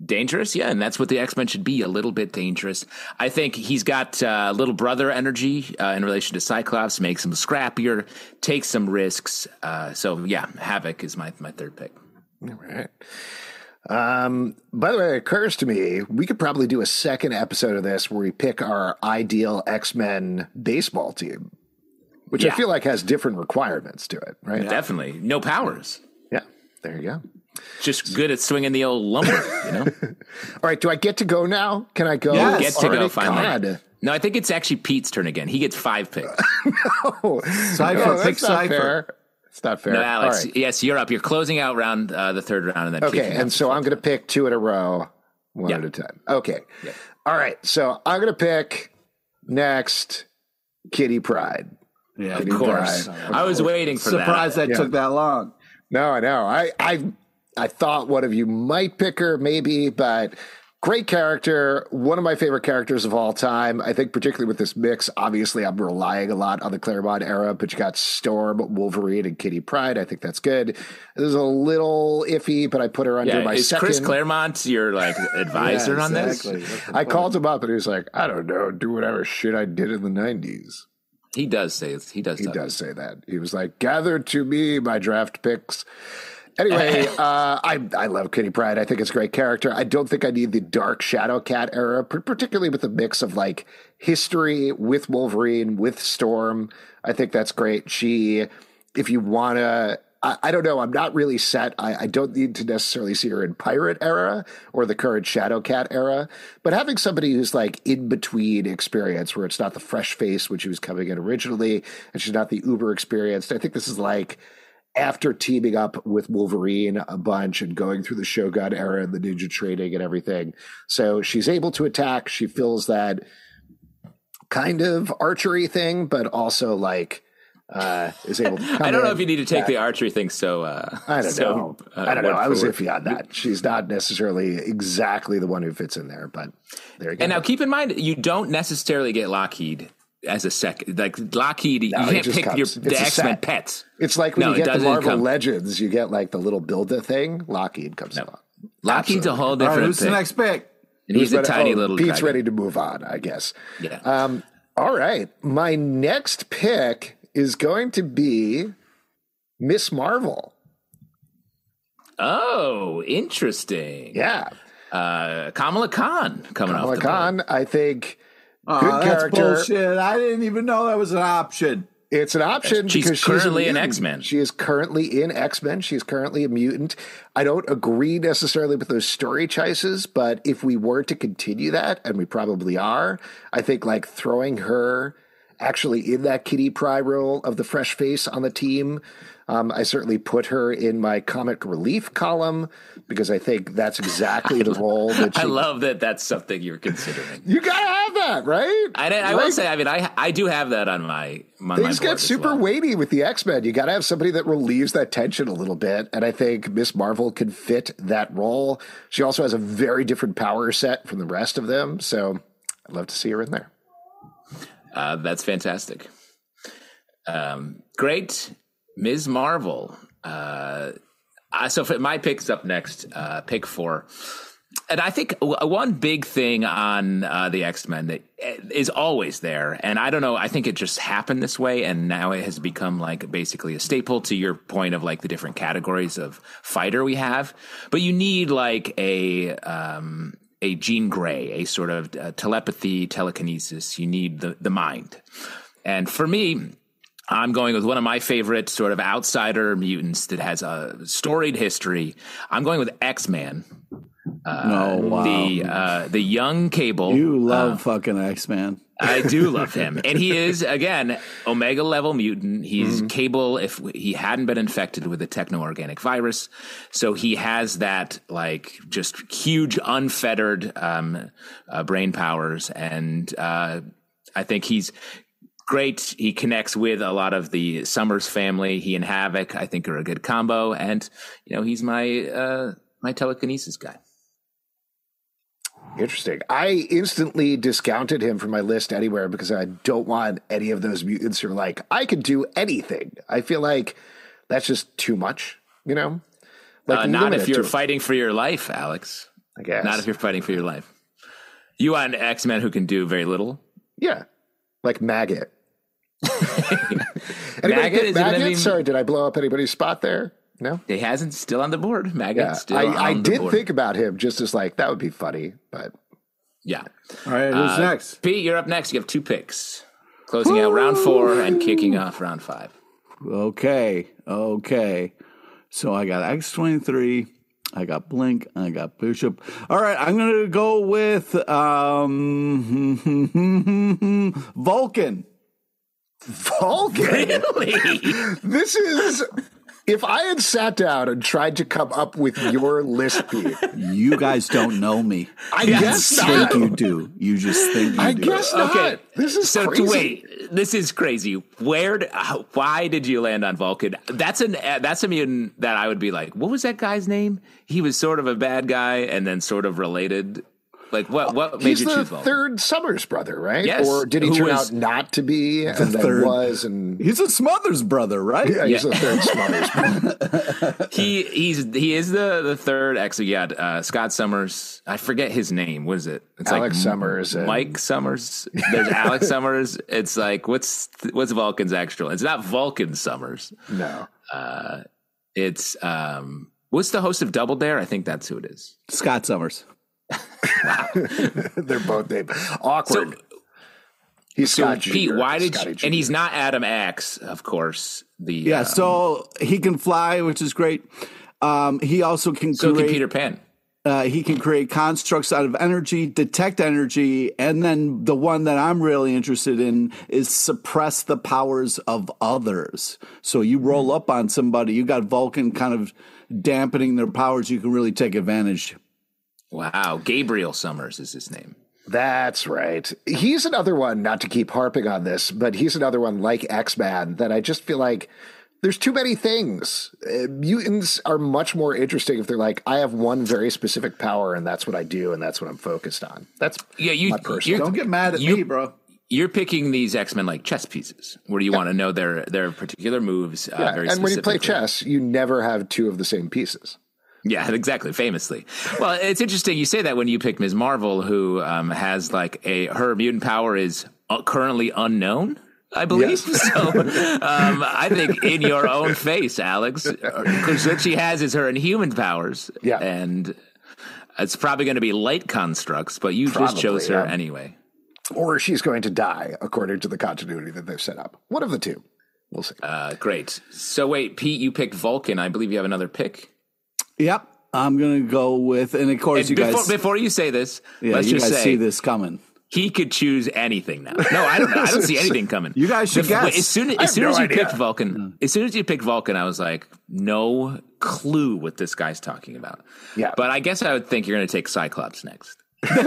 Dangerous, yeah, and that's what the X Men should be—a little bit dangerous. I think he's got uh, little brother energy uh, in relation to Cyclops, makes him scrappier, takes some risks. Uh, so, yeah, Havoc is my my third pick. All right. Um, by the way, it occurs to me we could probably do a second episode of this where we pick our ideal X Men baseball team, which yeah. I feel like has different requirements to it, right? Definitely. No powers. Yeah. There you go. Just good at swinging the old lumber, you know? All right. Do I get to go now? Can I go? Yes. Get to Already? go finally. God. No, I think it's actually Pete's turn again. He gets five picks. no. Cypher, no, pick Cypher. Fair. It's not fair. No, Alex. Right. Yes, you're up. You're closing out round uh, the third round, and then okay. And so I'm going to pick two in a row, one at a time. Okay. All right. So I'm going to pick next Kitty Pryde. Yeah, Kitty of course. Pryde. I was waiting for Surprised that. that yeah. took that long. No, I know. I I I thought one of you might pick her, maybe, but Great character, one of my favorite characters of all time. I think, particularly with this mix, obviously, I'm relying a lot on the Claremont era, but you got Storm, Wolverine, and Kitty Pryde. I think that's good. This is a little iffy, but I put her under yeah, my is second. Chris Claremont your like advisor yeah, exactly. on this? I called him up, and he was like, "I don't know, do whatever shit I did in the '90s." He does say he does. He does say that. He was like, "Gather to me my draft picks." Anyway, uh, I I love Kitty Pryde. I think it's a great character. I don't think I need the dark Shadow Cat era, particularly with the mix of like history with Wolverine, with Storm. I think that's great. She, if you want to. I, I, don't know. I'm not really set. I, I, don't need to necessarily see her in Pirate era or the current Shadow Cat era, but having somebody who's like in between experience where it's not the fresh face when she was coming in originally and she's not the uber experienced. I think this is like after teaming up with Wolverine a bunch and going through the Shogun era and the ninja training and everything. So she's able to attack. She feels that kind of archery thing, but also like uh, is able. to I don't know if you need to take that. the archery thing so. Uh, I don't so, know. Uh, I don't know. I was iffy on that. She's not necessarily exactly the one who fits in there, but there you go. And now keep in mind, you don't necessarily get Lockheed as a second. Like Lockheed, no, you can't pick comes. your the X Men pets. It's like when no, you get the Marvel come. Legends, you get like the little build a thing. Lockheed comes no. along. Lockheed's Absolutely. a whole different. Right, who's pick. the next pick? And he's a tiny oh, little. Pete's dragon. ready to move on, I guess. Yeah. Um, all right. My next pick is going to be Miss Marvel. Oh, interesting. Yeah. Uh, Kamala Khan coming Kamala off. Kamala Khan, I think. Oh, good character. Bullshit. I didn't even know that was an option. It's an option she's because currently she's an X Men. She is currently in X Men. She's currently a mutant. I don't agree necessarily with those story choices, but if we were to continue that, and we probably are, I think like throwing her actually in that Kitty Pry role of the fresh face on the team um, I certainly put her in my comic relief column because I think that's exactly the role that she, I love that that's something you're considering. You gotta have that, right? I, I like, will say, I mean, I I do have that on my. On things my get super well. weighty with the X Men. You got to have somebody that relieves that tension a little bit, and I think Miss Marvel can fit that role. She also has a very different power set from the rest of them, so I'd love to see her in there. Uh, that's fantastic. Um, great. Ms. Marvel. Uh, so my pick is up next, uh, pick four. And I think one big thing on uh, the X Men that uh, is always there, and I don't know, I think it just happened this way, and now it has become like basically a staple to your point of like the different categories of fighter we have. But you need like a um, a Jean Grey, a sort of uh, telepathy, telekinesis. You need the the mind, and for me, I'm going with one of my favorite sort of outsider mutants that has a storied history. I'm going with X Man. Uh, oh, wow. The uh, the young Cable. You love uh, fucking X Man. I do love him, and he is again Omega level mutant. He's mm-hmm. Cable if he hadn't been infected with a techno organic virus, so he has that like just huge unfettered um, uh, brain powers, and uh, I think he's great. He connects with a lot of the Summers family. He and Havoc, I think, are a good combo. And you know, he's my uh, my telekinesis guy. Interesting. I instantly discounted him from my list anywhere because I don't want any of those mutants who are like, I can do anything. I feel like that's just too much, you know? Like uh, not if you're fighting for your life, Alex. I guess. Not if you're fighting for your life. You want an X Men who can do very little? Yeah. Like Maggot. Anybody Maggot? Maggot? Sorry, did I blow up anybody's spot there? No, he hasn't. Still on the board. Maggot. Yeah, still. I, I did board. think about him just as like that would be funny, but yeah. All right, who's uh, next? Pete, you're up next. You have two picks, closing Woo! out round four and kicking off round five. Okay, okay. So I got X twenty three. I got Blink. I got Bishop. All right, I'm going to go with um, Vulcan. Vulcan. Really? this is. If I had sat down and tried to come up with your list, Pete, you guys don't know me. I you guess think you do. You just think you I do. guess not. Okay, this is so. Crazy. Wait, this is crazy. Where? Uh, why did you land on Vulcan? That's an uh, that's a mutant that I would be like. What was that guy's name? He was sort of a bad guy and then sort of related like what? What made He's you the choose Vulcan? Third Summers brother, right? Yes. Or did he Who turn was- out not to be? And then third. was and He's a Smothers brother, right? yeah, he's the third Summers. brother. he he's he is the the third. Actually, yeah, uh, Scott Summers. I forget his name. What is it? It's Alex Summers and- Mike Summers. There's Alex Summers. It's like what's what's Vulcan's actual? It's not Vulcan Summers. no. It's um. What's the host of Double Dare? I think that's who it is. Scott Summers. They're both named awkward. So, he's so Scott Pete, Jr., why did Scotty you? Jr. And he's not Adam X, of course. The Yeah, um, so he can fly, which is great. Um, he also can so create. can Peter Pan. Uh, he can create constructs out of energy, detect energy, and then the one that I'm really interested in is suppress the powers of others. So you roll up on somebody, you got Vulcan kind of dampening their powers, you can really take advantage. Wow, Gabriel Summers is his name. That's right. He's another one, not to keep harping on this, but he's another one like X Man that I just feel like there's too many things. Uh, mutants are much more interesting if they're like, I have one very specific power and that's what I do and that's what I'm focused on. That's yeah. You don't get mad at you, me, bro. You're picking these X Men like chess pieces, where you yeah. want to know their their particular moves. Uh, yeah. and when you play chess, you never have two of the same pieces. Yeah, exactly. Famously, well, it's interesting you say that when you pick Ms. Marvel, who um, has like a her mutant power is uh, currently unknown. I believe yes. so. Um, I think in your own face, Alex, because what she has is her inhuman powers. Yeah, and it's probably going to be light constructs, but you probably, just chose her yeah. anyway. Or she's going to die, according to the continuity that they've set up. One of the two. We'll see. Uh, great. So wait, Pete, you picked Vulcan. I believe you have another pick. Yep. I'm going to go with, and of course, and you before, guys. Before you say this, yeah, let's you just guys say see this coming. He could choose anything now. No, I don't know. I don't see anything coming. You guys should guess. As soon, as, soon no as you idea. picked Vulcan, mm. as soon as you picked Vulcan, I was like, no clue what this guy's talking about. Yeah. But I guess I would think you're going to take Cyclops next.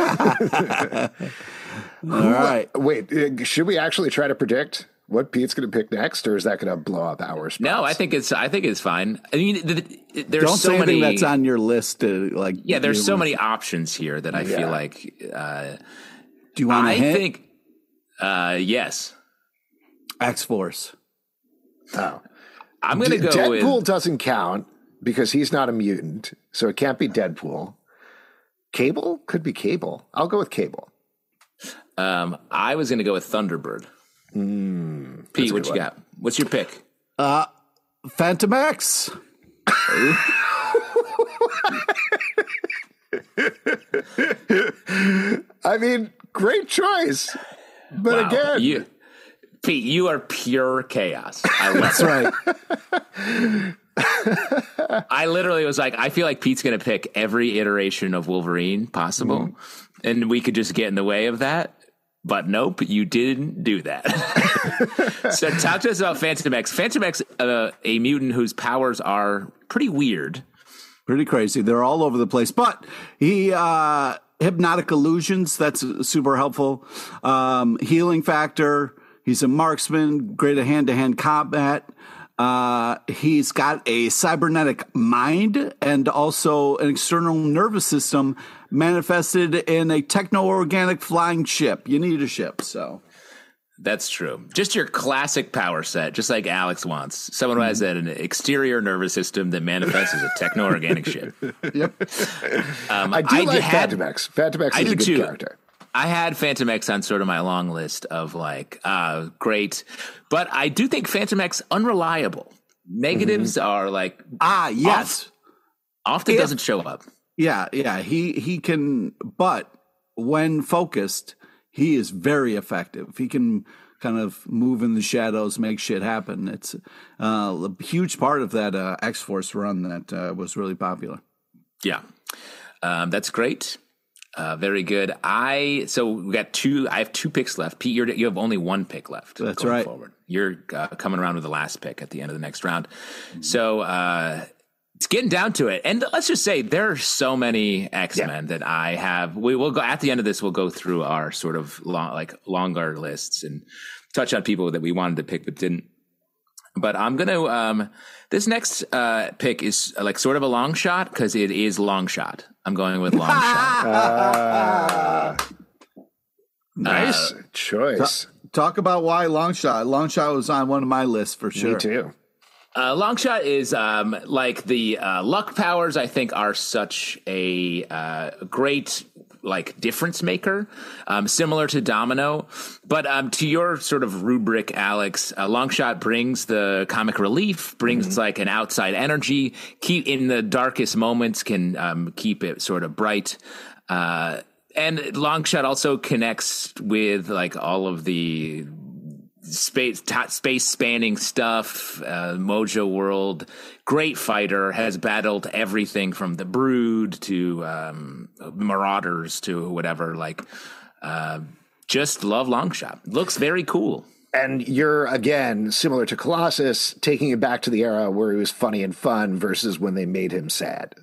All right. Wait, uh, should we actually try to predict? What Pete's going to pick next, or is that going to blow up hours? No, I think it's I think it's fine. I mean, there's Don't so say many that's on your list. To, like, yeah, there's so many options here that I yeah. feel like. Uh, Do you want? I hint? think uh, yes. X Force. Oh, I'm going to go. Deadpool with, doesn't count because he's not a mutant, so it can't be Deadpool. Cable could be Cable. I'll go with Cable. Um, I was going to go with Thunderbird. Mm, Pete, what you one. got? What's your pick? Uh, Fantomex. I mean, great choice. But wow. again, you, Pete, you are pure chaos. That's right. I literally was like, I feel like Pete's going to pick every iteration of Wolverine possible, mm-hmm. and we could just get in the way of that. But nope, you didn't do that. so talk to us about Fantomex. Phantom X, uh, a mutant whose powers are pretty weird, pretty crazy. They're all over the place. But he uh, hypnotic illusions. That's super helpful. Um, healing factor. He's a marksman, great at hand to hand combat. Uh, he's got a cybernetic mind and also an external nervous system manifested in a techno organic flying ship. You need a ship, so. That's true. Just your classic power set, just like Alex wants. Someone who has an exterior nervous system that manifests as a techno organic ship. Yep. Um, I do I like had, Phantom X. Fantomex is a good too. character. I had Fantomex on sort of my long list of like, uh, great. But I do think Fantomex unreliable. Negatives mm-hmm. are like ah yes, often doesn't show up. Yeah, yeah. He he can, but when focused, he is very effective. He can kind of move in the shadows, make shit happen. It's uh, a huge part of that uh, X Force run that uh, was really popular. Yeah, um, that's great. Uh, very good. I so we got two. I have two picks left. Pete, you're, you have only one pick left. That's right. Forward, you're uh, coming around with the last pick at the end of the next round. Mm-hmm. So uh, it's getting down to it. And let's just say there are so many X Men yeah. that I have. We will go at the end of this. We'll go through our sort of long, like longer lists and touch on people that we wanted to pick but didn't. But I'm gonna. Um, this next uh, pick is like sort of a long shot because it is Longshot. I'm going with Longshot. Uh, nice uh, choice. talk about why Longshot. Long shot was on one of my lists for sure. Me too. Uh, Longshot is um, like the uh, luck powers. I think are such a uh, great like difference maker, um, similar to Domino. But um, to your sort of rubric, Alex, uh, Longshot brings the comic relief, brings mm-hmm. like an outside energy. Keep in the darkest moments, can um, keep it sort of bright. Uh, and Longshot also connects with like all of the space space spanning stuff. Uh, Mojo World, great fighter, has battled everything from the Brood to um, Marauders to whatever. Like, uh, just love Longshot. Looks very cool. And you're again similar to Colossus, taking it back to the era where he was funny and fun versus when they made him sad.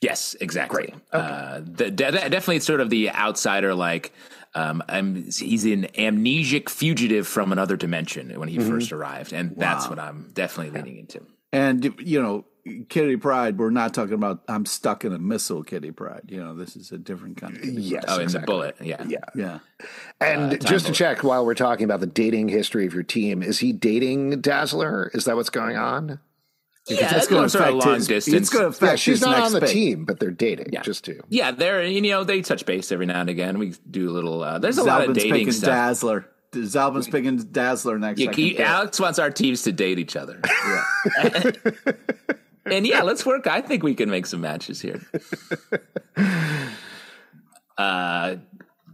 Yes, exactly. Okay. Uh, the, de- definitely sort of the outsider, like Um, he's an amnesic fugitive from another dimension when he mm-hmm. first arrived, and wow. that's what I'm definitely leaning into. And you know, Kitty Pryde, we're not talking about I'm stuck in a missile, Kitty Pryde. You know, this is a different kind of Kitty Yes. Oh, exactly. in the bullet. Yeah. Yeah. Yeah. And uh, just to bullet. check while we're talking about the dating history of your team, is he dating Dazzler? Is that what's going on? Yeah, that's going to affect long his, distance. It's going to affect yeah, she's not on the team, but they're dating. Yeah. just to yeah, they're you know they touch base every now and again. We do a little. Uh, there's a Zalben's lot of dating stuff. Dazzler. Zalben's picking Dazzler next. Yeah, Alex wants our teams to date each other. Yeah. and yeah, let's work. I think we can make some matches here. Uh,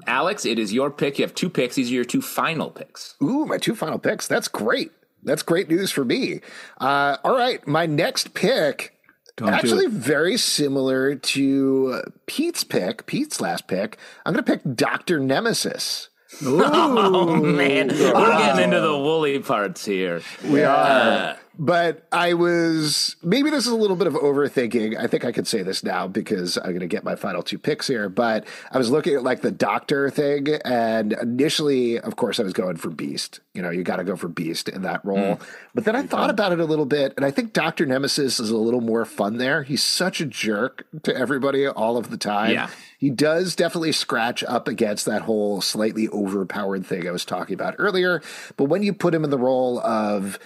Alex, it is your pick. You have two picks. These are your two final picks. Ooh, my two final picks. That's great. That's great news for me. Uh, all right, my next pick. Don't actually very similar to Pete's pick, Pete's last pick. I'm going to pick Doctor Nemesis. Ooh. Oh man, we're getting into the woolly parts here. We are. Uh, but I was maybe this is a little bit of overthinking. I think I could say this now because I'm going to get my final two picks here. But I was looking at like the doctor thing, and initially, of course, I was going for Beast. You know, you got to go for Beast in that role. Mm. But then I thought about it a little bit, and I think Doctor Nemesis is a little more fun there. He's such a jerk to everybody all of the time. Yeah. He does definitely scratch up against that whole slightly overpowered thing I was talking about earlier. But when you put him in the role of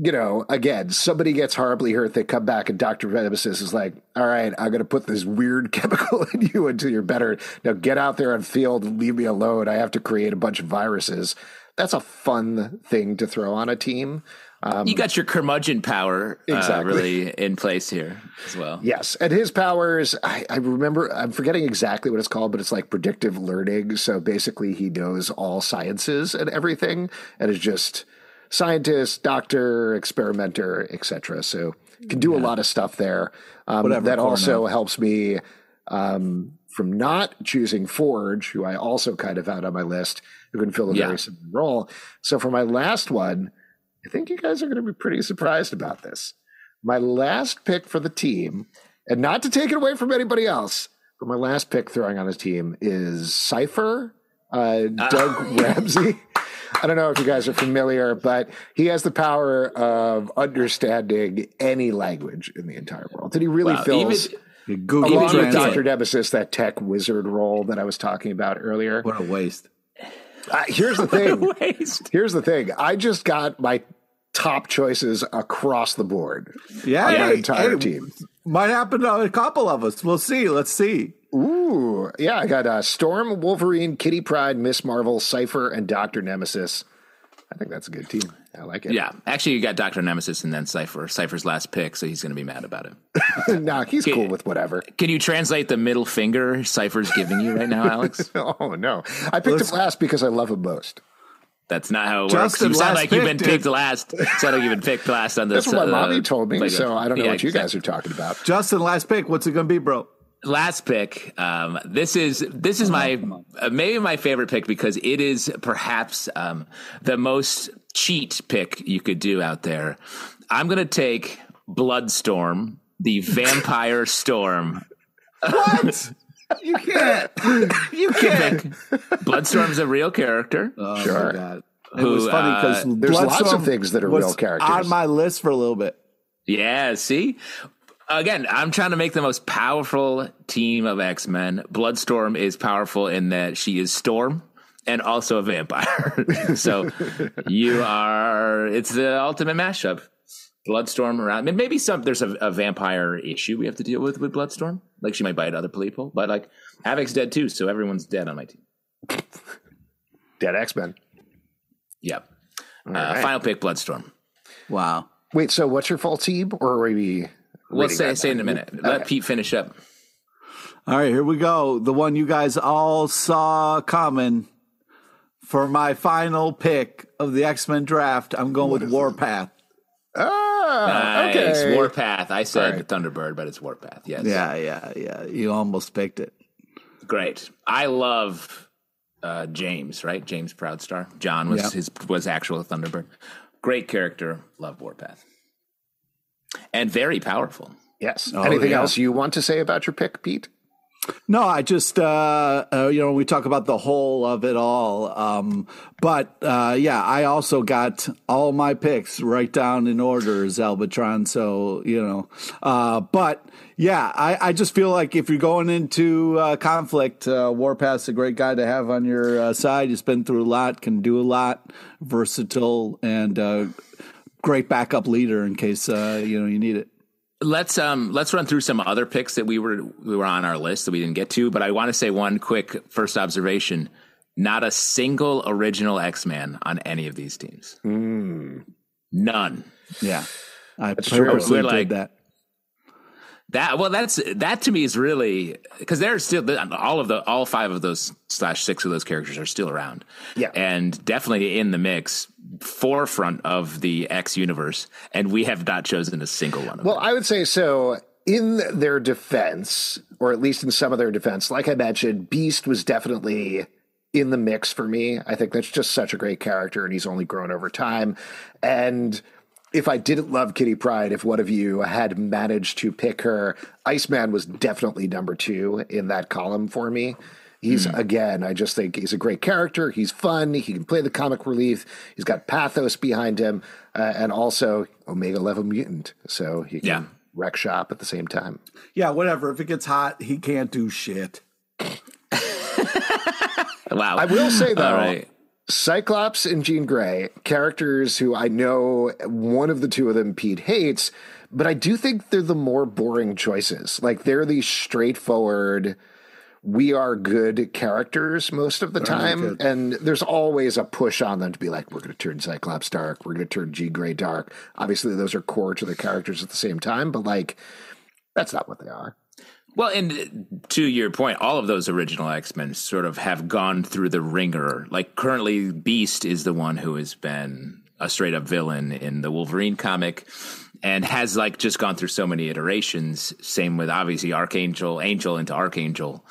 you know, again, somebody gets horribly hurt, they come back, and Dr. Nemesis is like, all right, I'm going to put this weird chemical in you until you're better. Now get out there on field and leave me alone. I have to create a bunch of viruses. That's a fun thing to throw on a team. Um, you got your curmudgeon power uh, exactly. really in place here as well. Yes. And his powers, I, I, remember, I'm forgetting exactly what it's called, but it's like predictive learning. So basically, he knows all sciences and everything and is just scientist, doctor, experimenter, etc. So can do yeah. a lot of stuff there. Um, Whatever, that also helps me um, from not choosing Forge, who I also kind of had on my list, who can fill a yeah. very similar role. So for my last one, I think you guys are going to be pretty surprised about this. My last pick for the team, and not to take it away from anybody else, but my last pick throwing on his team is Cypher, uh, Doug Ramsey. I don't know if you guys are familiar, but he has the power of understanding any language in the entire world. Did he really wow, fills even, Google along with Doctor Nemesis that tech wizard role that I was talking about earlier. What a waste! Uh, here's the thing. Waste. Here's the thing. I just got my top choices across the board. Yeah, my entire hey, team. Might happen to a couple of us. We'll see. Let's see. Ooh, yeah, I got uh, Storm, Wolverine, Kitty Pryde, Miss Marvel, Cypher, and Doctor Nemesis. I think that's a good team. I like it. Yeah, actually, you got Doctor Nemesis and then Cypher. Cypher's last pick, so he's going to be mad about it. nah, he's can, cool with whatever. Can you translate the middle finger Cypher's giving you right now, Alex? oh no, I picked Let's, him last because I love him most. That's not how it Justin works. You sound like pick, you've been dude. picked last. You sound like you've been picked last on this. That's what my uh, mommy told me. So I don't know yeah, what you exactly. guys are talking about. Justin, last pick. What's it going to be, bro? Last pick. Um, this is this is my uh, maybe my favorite pick because it is perhaps um, the most cheat pick you could do out there. I'm going to take Bloodstorm, the Vampire Storm. What? You can't. You can't. Bloodstorm's a real character. Oh sure. my god! It Who, was funny because uh, there's lots of things that are real characters on my list for a little bit. Yeah, see, again, I'm trying to make the most powerful team of X Men. Bloodstorm is powerful in that she is Storm and also a vampire. so you are, it's the ultimate mashup. Bloodstorm around. I mean, maybe some there's a, a, vampire issue we have to deal with with Bloodstorm. Like she might bite other people, but like Havoc's dead too, so everyone's dead on my team. dead X Men. Yep. Uh, right. Final pick, Bloodstorm. Wow. Wait, so what's your full team, or are we We'll say say in a minute. Okay. Let Pete finish up. All right, here we go. The one you guys all saw coming for my final pick of the X Men draft. I'm going what with Warpath. Ah, nice. okay. Warpath. I said right. Thunderbird, but it's Warpath. Yes. Yeah, yeah, yeah. You almost picked it. Great. I love uh, James. Right, James Proudstar. John was yep. his was actual Thunderbird. Great character. Love Warpath and very powerful. Yes. Oh, Anything yeah. else you want to say about your pick, Pete? No, I just uh, uh, you know we talk about the whole of it all, um, but uh, yeah, I also got all my picks right down in order, Albatron. So you know, uh, but yeah, I, I, just feel like if you're going into uh, conflict, uh, Warpath's a great guy to have on your uh, side. He's been through a lot, can do a lot, versatile, and uh, great backup leader in case uh, you know you need it. Let's um let's run through some other picks that we were we were on our list that we didn't get to, but I want to say one quick first observation: not a single original X Man on any of these teams. Mm. None. Yeah, I purposely did like, that. That well, that's that to me is really because they're still all of the all five of those slash six of those characters are still around. Yeah, and definitely in the mix, forefront of the X universe, and we have not chosen a single one. well, them. Well, I would say so. In their defense, or at least in some of their defense, like I mentioned, Beast was definitely in the mix for me. I think that's just such a great character, and he's only grown over time. And if I didn't love Kitty Pryde, if one of you had managed to pick her, Iceman was definitely number two in that column for me. He's mm. again, I just think he's a great character. He's fun. He can play the comic relief. He's got pathos behind him, uh, and also Omega level mutant, so he can yeah. wreck shop at the same time. Yeah, whatever. If it gets hot, he can't do shit. wow. I will say though, Cyclops and Jean Grey, characters who I know one of the two of them Pete hates, but I do think they're the more boring choices. Like they're the straightforward, we are good characters most of the time. And there's always a push on them to be like, we're going to turn Cyclops dark, we're going to turn Jean Grey dark. Obviously, those are core to the characters at the same time, but like, that's not what they are. Well, and uh, to your point, all of those original X Men sort of have gone through the ringer. Like currently, Beast is the one who has been a straight up villain in the Wolverine comic and has like just gone through so many iterations. Same with obviously Archangel, Angel into Archangel.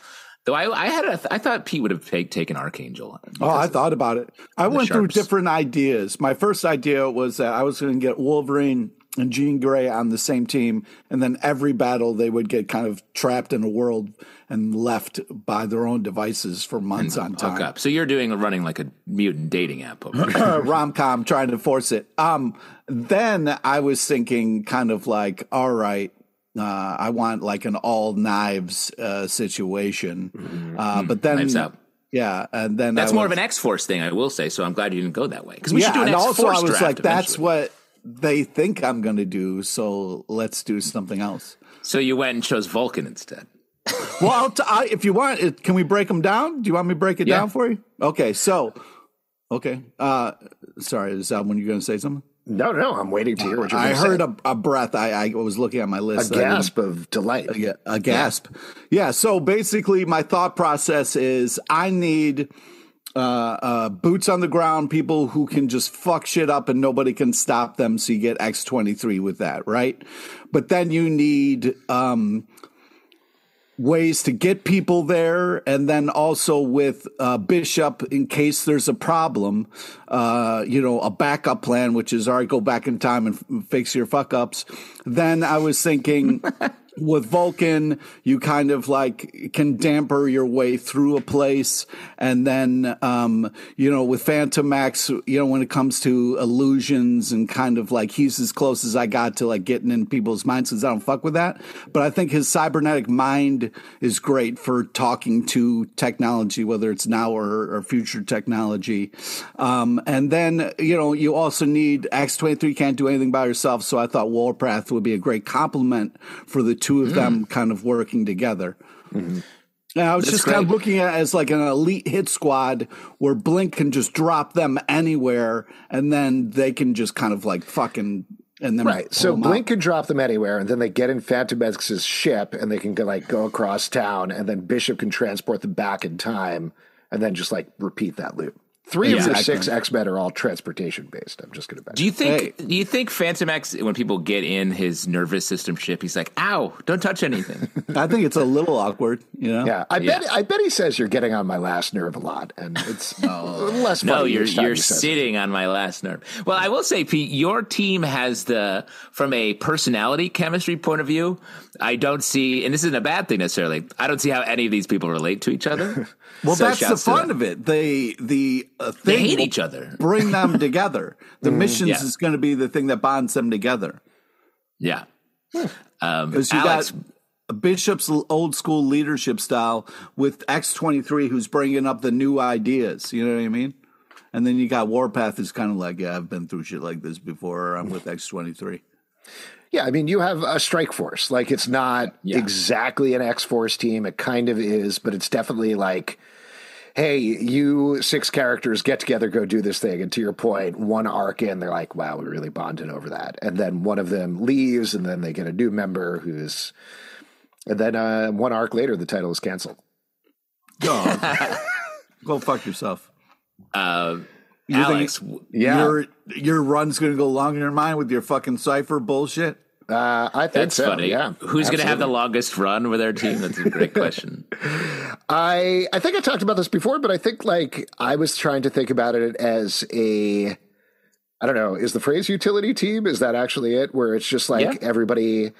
Though I, I had, a, I thought Pete would have take, taken Archangel. Oh, I thought about it. I went sharps. through different ideas. My first idea was that I was going to get Wolverine and Jean Grey on the same team, and then every battle they would get kind of trapped in a world and left by their own devices for months and on time. Up. So you're doing running like a mutant dating app, rom com, trying to force it. Um, then I was thinking, kind of like, all right. Uh, I want like an all knives uh, situation, mm-hmm. uh, but then knives out. Yeah, and then that's more of an X Force thing, I will say. So I'm glad you didn't go that way because we yeah, should do an X Force. Also, I was like, that's what they think I'm going to do, so let's do something else. So you went and chose Vulcan instead. well, t- I, if you want, it, can we break them down? Do you want me to break it yeah. down for you? Okay, so okay. Uh, sorry, is that when you're going to say something? No, no, I'm waiting to hear what you're I heard a, a, breath. I, I, was looking at my list. A gasp of delight. A, a gasp. Yeah. yeah. So basically, my thought process is I need uh, uh, boots on the ground, people who can just fuck shit up and nobody can stop them. So you get X23 with that, right? But then you need um, ways to get people there. And then also with uh, Bishop, in case there's a problem, uh, you know, a backup plan, which is, all right, go back in time and f- fix your fuck ups. Then I was thinking. with Vulcan, you kind of like can damper your way through a place. And then, um, you know, with Fantomex, you know, when it comes to illusions and kind of like he's as close as I got to like getting in people's minds because I don't fuck with that. But I think his cybernetic mind is great for talking to technology, whether it's now or, or future technology. Um, and then, you know, you also need X23 can't do anything by herself. So I thought Warpath would be a great complement for the two of mm. them kind of working together. Mm-hmm. And I was That's just great. kind of looking at it as like an elite hit squad where Blink can just drop them anywhere and then they can just kind of like fucking and then right. So Blink out. can drop them anywhere, and then they get in Fantomex's ship, and they can go, like go across town, and then Bishop can transport them back in time, and then just like repeat that loop. Three yeah, of your six X Men are all transportation based. I'm just going to bet. Do you think? Hey. Do you think Fantomex, when people get in his nervous system ship, he's like, "Ow! Don't touch anything." I think it's a little awkward. You know? Yeah, I yeah. bet. I bet he says you're getting on my last nerve a lot, and it's no. less. no, you're you're sitting on my last nerve. Well, I will say, Pete, your team has the from a personality chemistry point of view. I don't see, and this isn't a bad thing necessarily. I don't see how any of these people relate to each other. well, so that's the fun of it. They the uh, they hate each other. Bring them together. The mm, missions yeah. is going to be the thing that bonds them together. Yeah, um, because um, you Alex, got Bishop's old school leadership style with X twenty three, who's bringing up the new ideas. You know what I mean? And then you got Warpath, who's kind of like, yeah, I've been through shit like this before. I'm with X twenty three. Yeah, I mean, you have a strike force. Like, it's not yeah. exactly an X Force team. It kind of is, but it's definitely like, hey, you six characters get together, go do this thing. And to your point, one arc in, they're like, wow, we really bonded over that. And then one of them leaves, and then they get a new member who's, and then uh, one arc later, the title is canceled. Oh, go fuck yourself. Uh, you Alex, think, yeah, your your run's going to go longer than mine with your fucking Cypher bullshit. Uh, I think That's so. funny. Yeah, who's going to have the longest run with our team? That's a great question. I I think I talked about this before, but I think like I was trying to think about it as a I don't know, is the phrase utility team? Is that actually it? Where it's just like yeah. everybody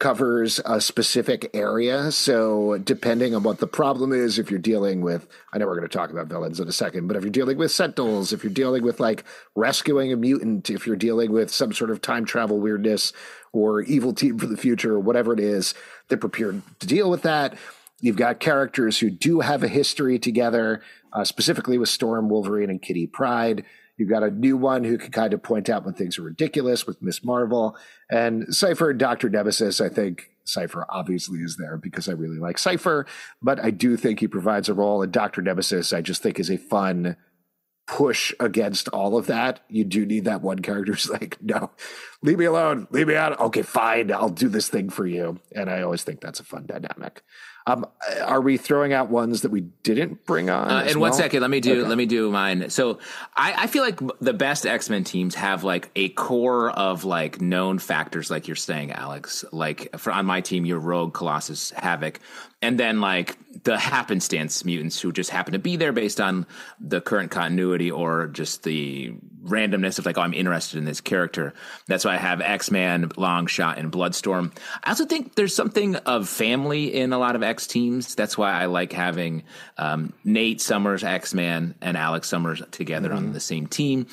covers a specific area. So depending on what the problem is, if you're dealing with, I know we're going to talk about villains in a second, but if you're dealing with sentinels, if you're dealing with like rescuing a mutant, if you're dealing with some sort of time travel weirdness or evil team for the future or whatever it is, they're prepared to deal with that. You've got characters who do have a history together, uh, specifically with Storm, Wolverine, and Kitty Pryde. You've got a new one who can kind of point out when things are ridiculous with Miss Marvel and Cypher, and Dr. Nemesis. I think Cypher obviously is there because I really like Cypher, but I do think he provides a role. And Dr. Nemesis, I just think is a fun push against all of that. You do need that one character who's like, no, leave me alone, leave me out. Okay, fine, I'll do this thing for you. And I always think that's a fun dynamic. Um, are we throwing out ones that we didn't bring on? Uh, in well? one second, let me do okay. let me do mine. So I, I feel like the best X Men teams have like a core of like known factors, like you're saying, Alex. Like for on my team, you're Rogue, Colossus, Havoc and then like the happenstance mutants who just happen to be there based on the current continuity or just the randomness of like, oh, I'm interested in this character. That's why I have X Man, Longshot, and Bloodstorm. I also think there's something of family in a lot of X teams. That's why I like having um, Nate Summers, X Man, and Alex Summers together mm-hmm. on the same team.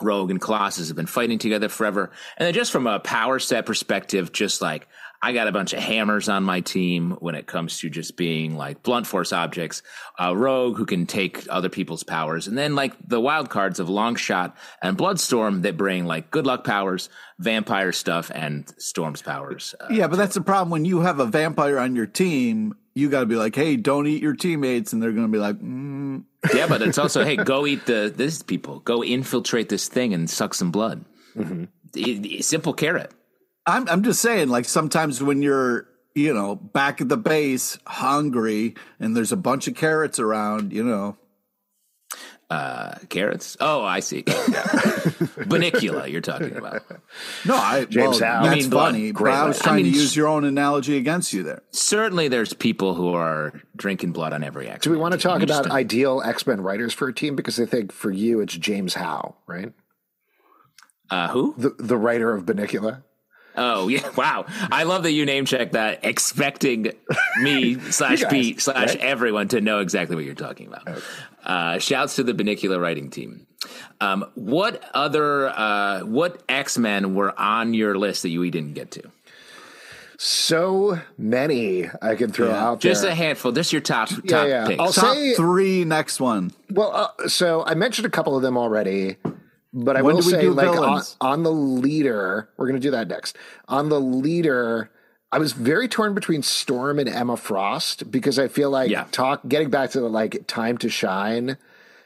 Rogue and Colossus have been fighting together forever. And then just from a power set perspective, just like I got a bunch of hammers on my team when it comes to just being like blunt force objects. A rogue who can take other people's powers, and then like the wild cards of Longshot and Bloodstorm that bring like good luck powers, vampire stuff, and Storm's powers. Uh, yeah, but that's the problem when you have a vampire on your team. You got to be like, hey, don't eat your teammates, and they're going to be like, mm. yeah, but it's also, hey, go eat the this people, go infiltrate this thing and suck some blood. Mm-hmm. Simple carrot. I'm I'm just saying, like sometimes when you're you know back at the base, hungry, and there's a bunch of carrots around, you know. Uh, carrots? Oh, I see. Bunnicula, you're talking about. No, I James well, that's funny. But I was trying I mean, to use your own analogy against you there. Certainly, there's people who are drinking blood on every X. Do we want to talk about ideal X Men writers for a team? Because I think for you, it's James Howe, right? Uh, who? The the writer of Bunnicula. Oh yeah! Wow, I love that you name check that, expecting me slash Pete slash right? everyone to know exactly what you're talking about. Okay. Uh, shouts to the Bunnicula writing team. Um, what other uh, what X Men were on your list that you didn't get to? So many I can throw yeah. out. Just there. a handful. Just your top top yeah, yeah. picks. I'll top say, three. Next one. Well, uh, so I mentioned a couple of them already. But I when will say, like on, on, the leader, we're going to do that next. On the leader, I was very torn between Storm and Emma Frost because I feel like yeah. talk getting back to the like time to shine,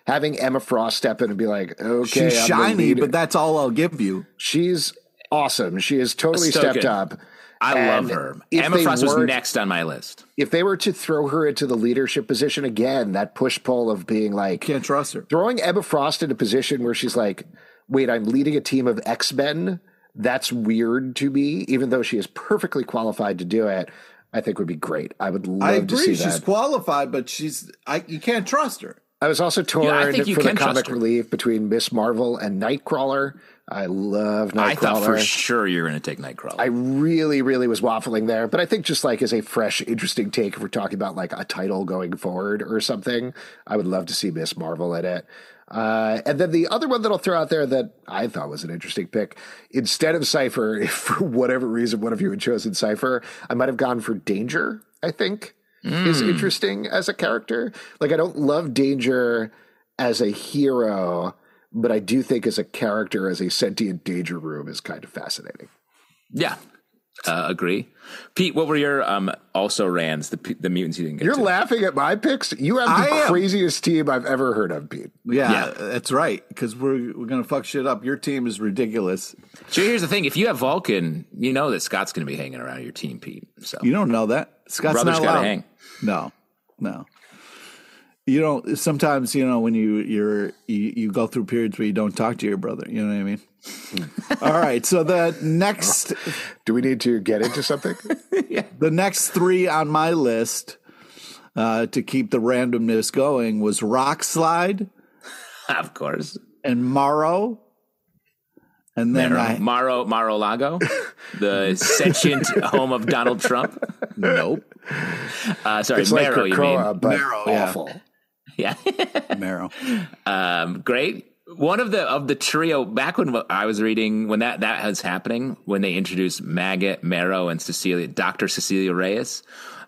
having Emma Frost step in and be like, okay, she's I'm shiny, but that's all I'll give you. She's awesome. She has totally stepped up. I and love her. Emma Frost was next on my list. If they were to throw her into the leadership position again, that push pull of being like can't trust her. Throwing Emma Frost in a position where she's like, wait, I'm leading a team of X Men. That's weird to me, even though she is perfectly qualified to do it. I think would be great. I would love I agree. to see that. she's qualified, but she's I, you can't trust her. I was also torn yeah, for the comic relief between Miss Marvel and Nightcrawler. I love Nightcrawler. I thought for sure you're going to take Nightcrawler. I really, really was waffling there, but I think just like as a fresh, interesting take, if we're talking about like a title going forward or something, I would love to see Miss Marvel in it. Uh, and then the other one that I'll throw out there that I thought was an interesting pick, instead of Cypher, if for whatever reason one of you had chosen Cypher, I might have gone for Danger. I think mm. is interesting as a character. Like I don't love Danger as a hero but I do think as a character, as a sentient danger room, is kind of fascinating. Yeah, uh, agree. Pete, what were your um, also Rans, the the mutants you didn't get? You're to? laughing at my picks. You have the I craziest team I've ever heard of, Pete. Yeah, yeah. that's right. Because we're we're gonna fuck shit up. Your team is ridiculous. So here's the thing: if you have Vulcan, you know that Scott's gonna be hanging around your team, Pete. So you don't know that Scott's Brothers not allowed. Hang. No, no you know sometimes you know when you you're you, you, go through periods where you don't talk to your brother you know what i mean all right so the next do we need to get into something yeah. the next three on my list uh, to keep the randomness going was Rockslide of course and Marrow and then Maro, I, Maro Mar-a-Lago, the sentient home of Donald Trump. Nope. Uh, sorry, it's Marrow. Like Krakoa, you mean Marrow? Awful. Yeah. Marrow. Um, great. One of the of the trio back when I was reading when that that was happening when they introduced Maggot, Marrow, and Cecilia, Doctor Cecilia Reyes,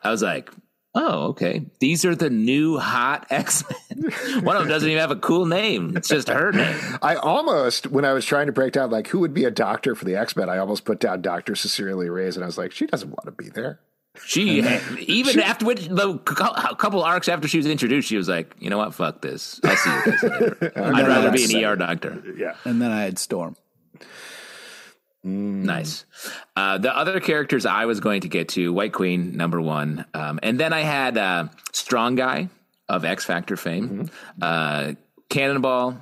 I was like, oh, okay. These are the new hot X Men. One of them doesn't even have a cool name. It's just her name. I almost, when I was trying to break down like who would be a doctor for the X Men, I almost put down Doctor Cecilia Reyes, and I was like, she doesn't want to be there. She even she, after which the couple arcs after she was introduced, she was like, "You know what? Fuck this. I'll see you guys later. I'd rather be an ER doctor." Yeah, and then I had Storm. Mm. Nice. Uh, the other characters I was going to get to White Queen number one, um, and then I had uh, Strong Guy of X Factor fame, mm-hmm. uh, Cannonball,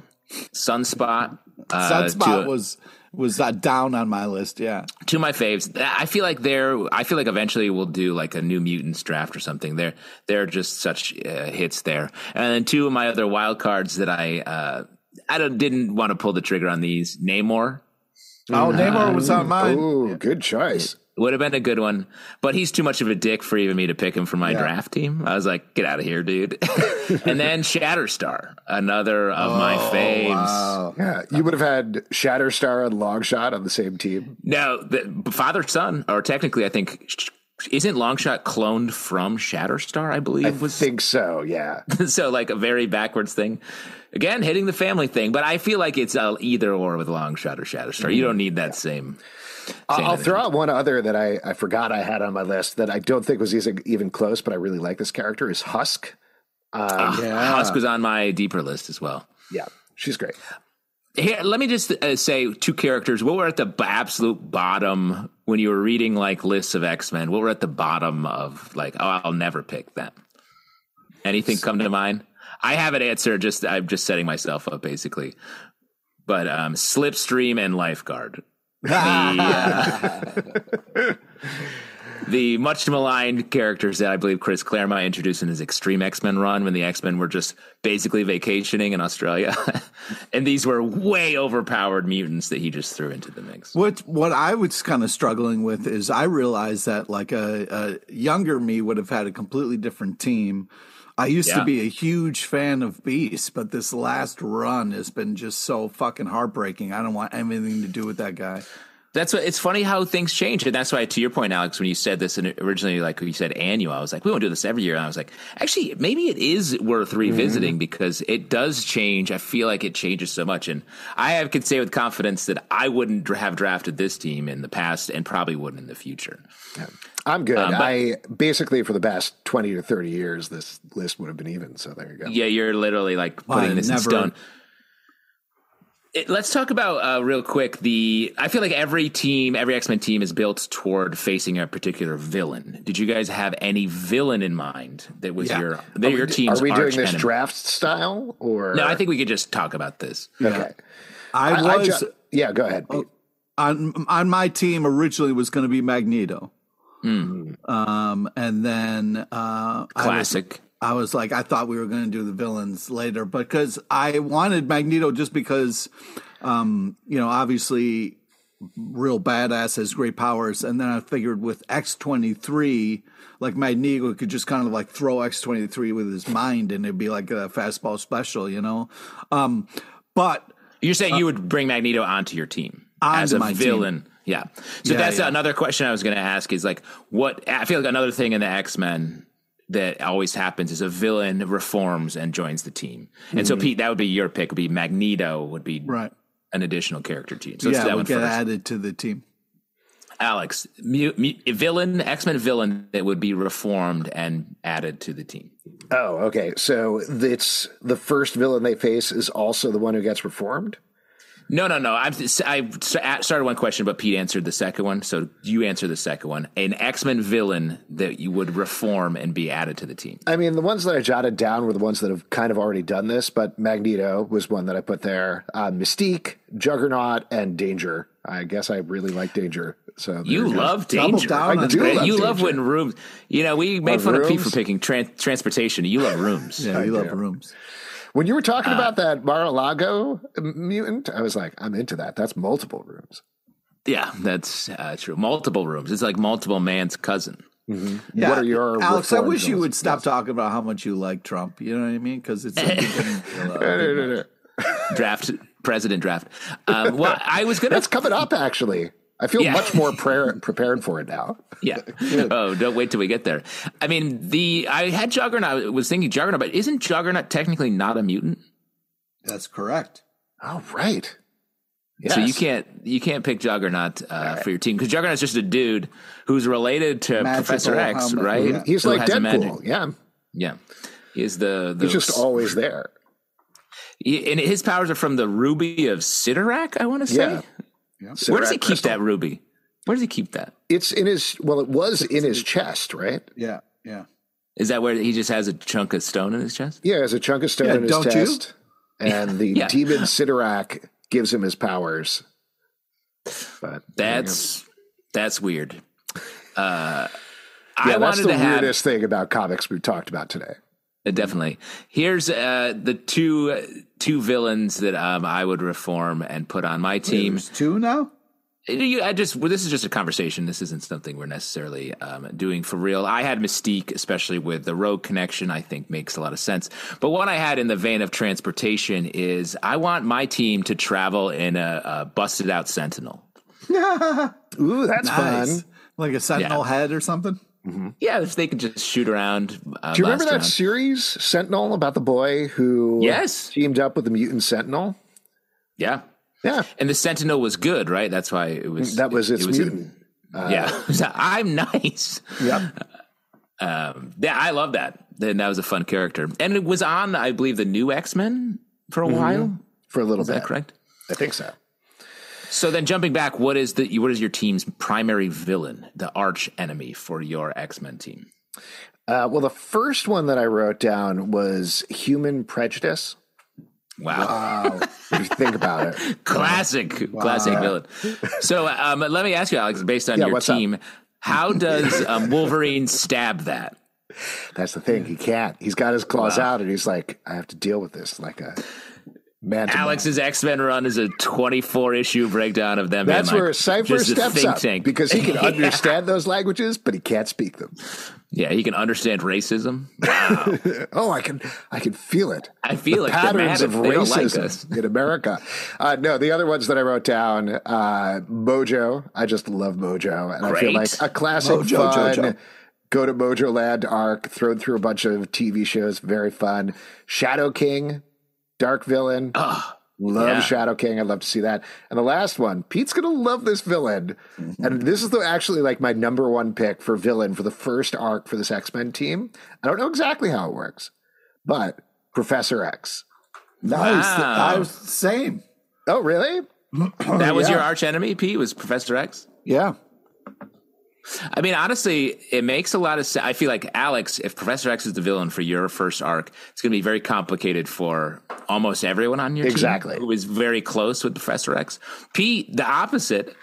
Sunspot. Uh, Sunspot was was that down on my list. Yeah, two of my faves. I feel like they're. I feel like eventually we'll do like a new mutants draft or something. They're they're just such uh, hits there. And then two of my other wild cards that I uh, I didn't want to pull the trigger on these. Namor. Oh, Namor was on mine. Oh, good choice. Would have been a good one, but he's too much of a dick for even me to pick him for my yeah. draft team. I was like, get out of here, dude. and then Shatterstar, another of oh, my faves. Wow. Yeah, you would have had Shatterstar and Longshot on the same team. No, the father son, or technically, I think isn't Longshot cloned from Shatterstar? I believe. I was... think so. Yeah. so like a very backwards thing. Again, hitting the family thing, but I feel like it's uh, either or with Longshot or Shatterstar. You mm-hmm. don't need that yeah. same I'll throw out one other that I, I forgot I had on my list that I don't think was even close, but I really like this character is Husk. Um, uh, yeah. Husk was on my deeper list as well. Yeah, she's great. Here, let me just uh, say two characters. What were at the absolute bottom when you were reading like lists of X Men? What were at the bottom of like, oh, I'll never pick them. Anything come to mind? I have an answer. Just I'm just setting myself up basically. But um, Slipstream and Lifeguard the, uh, the much maligned characters that I believe Chris Claremont introduced in his Extreme X Men run when the X Men were just basically vacationing in Australia, and these were way overpowered mutants that he just threw into the mix. What what I was kind of struggling with is I realized that like a, a younger me would have had a completely different team I used yeah. to be a huge fan of Beast, but this last run has been just so fucking heartbreaking. I don't want anything to do with that guy. That's what it's funny how things change, and that's why, to your point, Alex, when you said this and originally, like you said, annual, I was like, we won't do this every year. And I was like, actually, maybe it is worth revisiting mm-hmm. because it does change. I feel like it changes so much, and I have, could say with confidence that I wouldn't have drafted this team in the past, and probably wouldn't in the future. Yeah. I'm good. Um, but, I basically for the past twenty to thirty years, this list would have been even. So there you go. Yeah, you're literally like putting well, this never, in stone let's talk about uh, real quick the i feel like every team every x-men team is built toward facing a particular villain did you guys have any villain in mind that was yeah. your that your team's are we doing this enemy? draft style or no i think we could just talk about this okay i, I was I ju- yeah go ahead Pete. on on my team originally was going to be magneto mm. um and then uh classic I was like, I thought we were going to do the villains later, because I wanted Magneto just because, um, you know, obviously, real badass has great powers, and then I figured with X twenty three, like Magneto could just kind of like throw X twenty three with his mind, and it'd be like a fastball special, you know. Um, but you're saying uh, you would bring Magneto onto your team as a villain. Team. Yeah. So yeah, that's yeah. another question I was going to ask is like, what I feel like another thing in the X Men that always happens is a villain reforms and joins the team. And mm-hmm. so Pete, that would be your pick. Would be Magneto would be right an additional character team. So yeah, that would get first. added to the team. Alex, mu- mu- villain, X Men villain that would be reformed and added to the team. Oh, okay. So it's the first villain they face is also the one who gets reformed. No, no, no. i I started one question, but Pete answered the second one. So you answer the second one. An X Men villain that you would reform and be added to the team. I mean, the ones that I jotted down were the ones that have kind of already done this, but Magneto was one that I put there. Uh, Mystique, Juggernaut, and Danger. I guess I really like Danger. So you love Danger. I do love you danger. love when rooms. You know, we made fun rooms? of Pete for picking tra- transportation. You love rooms. yeah, you love rooms. When you were talking uh, about that Mar-a-Lago mutant, I was like, I'm into that. That's multiple rooms. Yeah, that's uh, true. Multiple rooms. It's like multiple man's cousin. Mm-hmm. Yeah. What are your Alex? I wish you would stop yes. talking about how much you like Trump. You know what I mean? Because it's a draft president draft. Um, well, I was gonna. That's coming up actually. I feel yeah. much more prayer, prepared for it now. Yeah. oh, don't wait till we get there. I mean, the I had Juggernaut. I was thinking Juggernaut, but isn't Juggernaut technically not a mutant? That's correct. Oh, right. Yes. So you can't you can't pick Juggernaut uh, right. for your team because Juggernaut's just a dude who's related to Magical Professor X, right? Yeah. He's Who like Deadpool. Yeah. Yeah. He's the, the He's just always there. He, and his powers are from the ruby of Cyttorak, I want to say. Yeah. Yeah. Where does he keep crystal. that ruby? Where does he keep that? It's in his. Well, it was in his chest, right? Yeah, yeah. Is that where he just has a chunk of stone in his chest? Yeah, has a chunk of stone yeah, in his chest, you? and the yeah. demon Cyttorak gives him his powers. But that's that's weird. Uh, yeah, I that's the weirdest have, thing about comics we've talked about today. Uh, definitely. Here's uh, the two two villains that um, I would reform and put on my team. Wait, two now. I just well, this is just a conversation. This isn't something we're necessarily um, doing for real. I had Mystique, especially with the Rogue connection. I think makes a lot of sense. But what I had in the vein of transportation is I want my team to travel in a, a busted out Sentinel. Ooh, that's nice. fun! Like a Sentinel yeah. head or something. Mm-hmm. Yeah, if they could just shoot around. Uh, Do you remember that round. series Sentinel about the boy who yes teamed up with the mutant Sentinel? Yeah, yeah, and the Sentinel was good, right? That's why it was. That was its it was mutant. A, uh, yeah, I'm nice. Yep. Um, yeah, I love that. And that was a fun character, and it was on, I believe, the new X Men for a mm-hmm. while. For a little is bit, correct? I think so. So then, jumping back, what is the what is your team's primary villain, the arch enemy for your X Men team? Uh, well, the first one that I wrote down was human prejudice. Wow! wow. if you think about it, classic, wow. classic villain. So um, let me ask you, Alex, based on yeah, your team, up? how does um, Wolverine stab that? That's the thing. He can't. He's got his claws wow. out, and he's like, "I have to deal with this like a Man Alex's X Men run is a 24 issue breakdown of them. That's where Cypher steps up tank. because he can yeah. understand those languages, but he can't speak them. Yeah, he can understand racism. Wow. oh, I can, I can feel it. I feel the like patterns of racism like in America. Uh, no, the other ones that I wrote down, uh, Mojo. I just love Mojo, and Great. I feel like a classic Mojo, fun. Jojo. Go to Mojo Land arc, thrown through a bunch of TV shows, very fun. Shadow King, dark villain. Oh, love yeah. Shadow King. I'd love to see that. And the last one, Pete's gonna love this villain. Mm-hmm. And this is the, actually like my number one pick for villain for the first arc for this X Men team. I don't know exactly how it works, but Professor X. Nice. Wow. I was same. Oh, really? that was yeah. your arch enemy, Pete. Was Professor X? Yeah. I mean, honestly, it makes a lot of sense. I feel like Alex, if Professor X is the villain for your first arc, it's going to be very complicated for almost everyone on your exactly. team who is very close with Professor X. Pete, the opposite.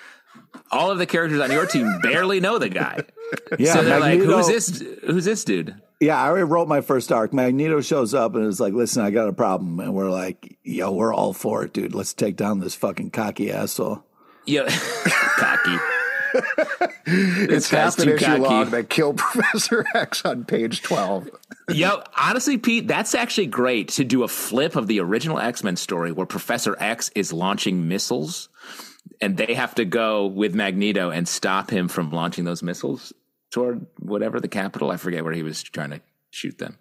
All of the characters on your team barely know the guy. Yeah, so they're Magneto, like, "Who's this? Who's this dude?" Yeah, I already wrote my first arc. Magneto shows up and is like, "Listen, I got a problem," and we're like, "Yo, we're all for it, dude. Let's take down this fucking cocky asshole." Yeah, cocky it's half an issue long that killed Professor X on page 12. Yo, honestly, Pete, that's actually great to do a flip of the original X Men story where Professor X is launching missiles and they have to go with Magneto and stop him from launching those missiles toward whatever the capital. I forget where he was trying to shoot them.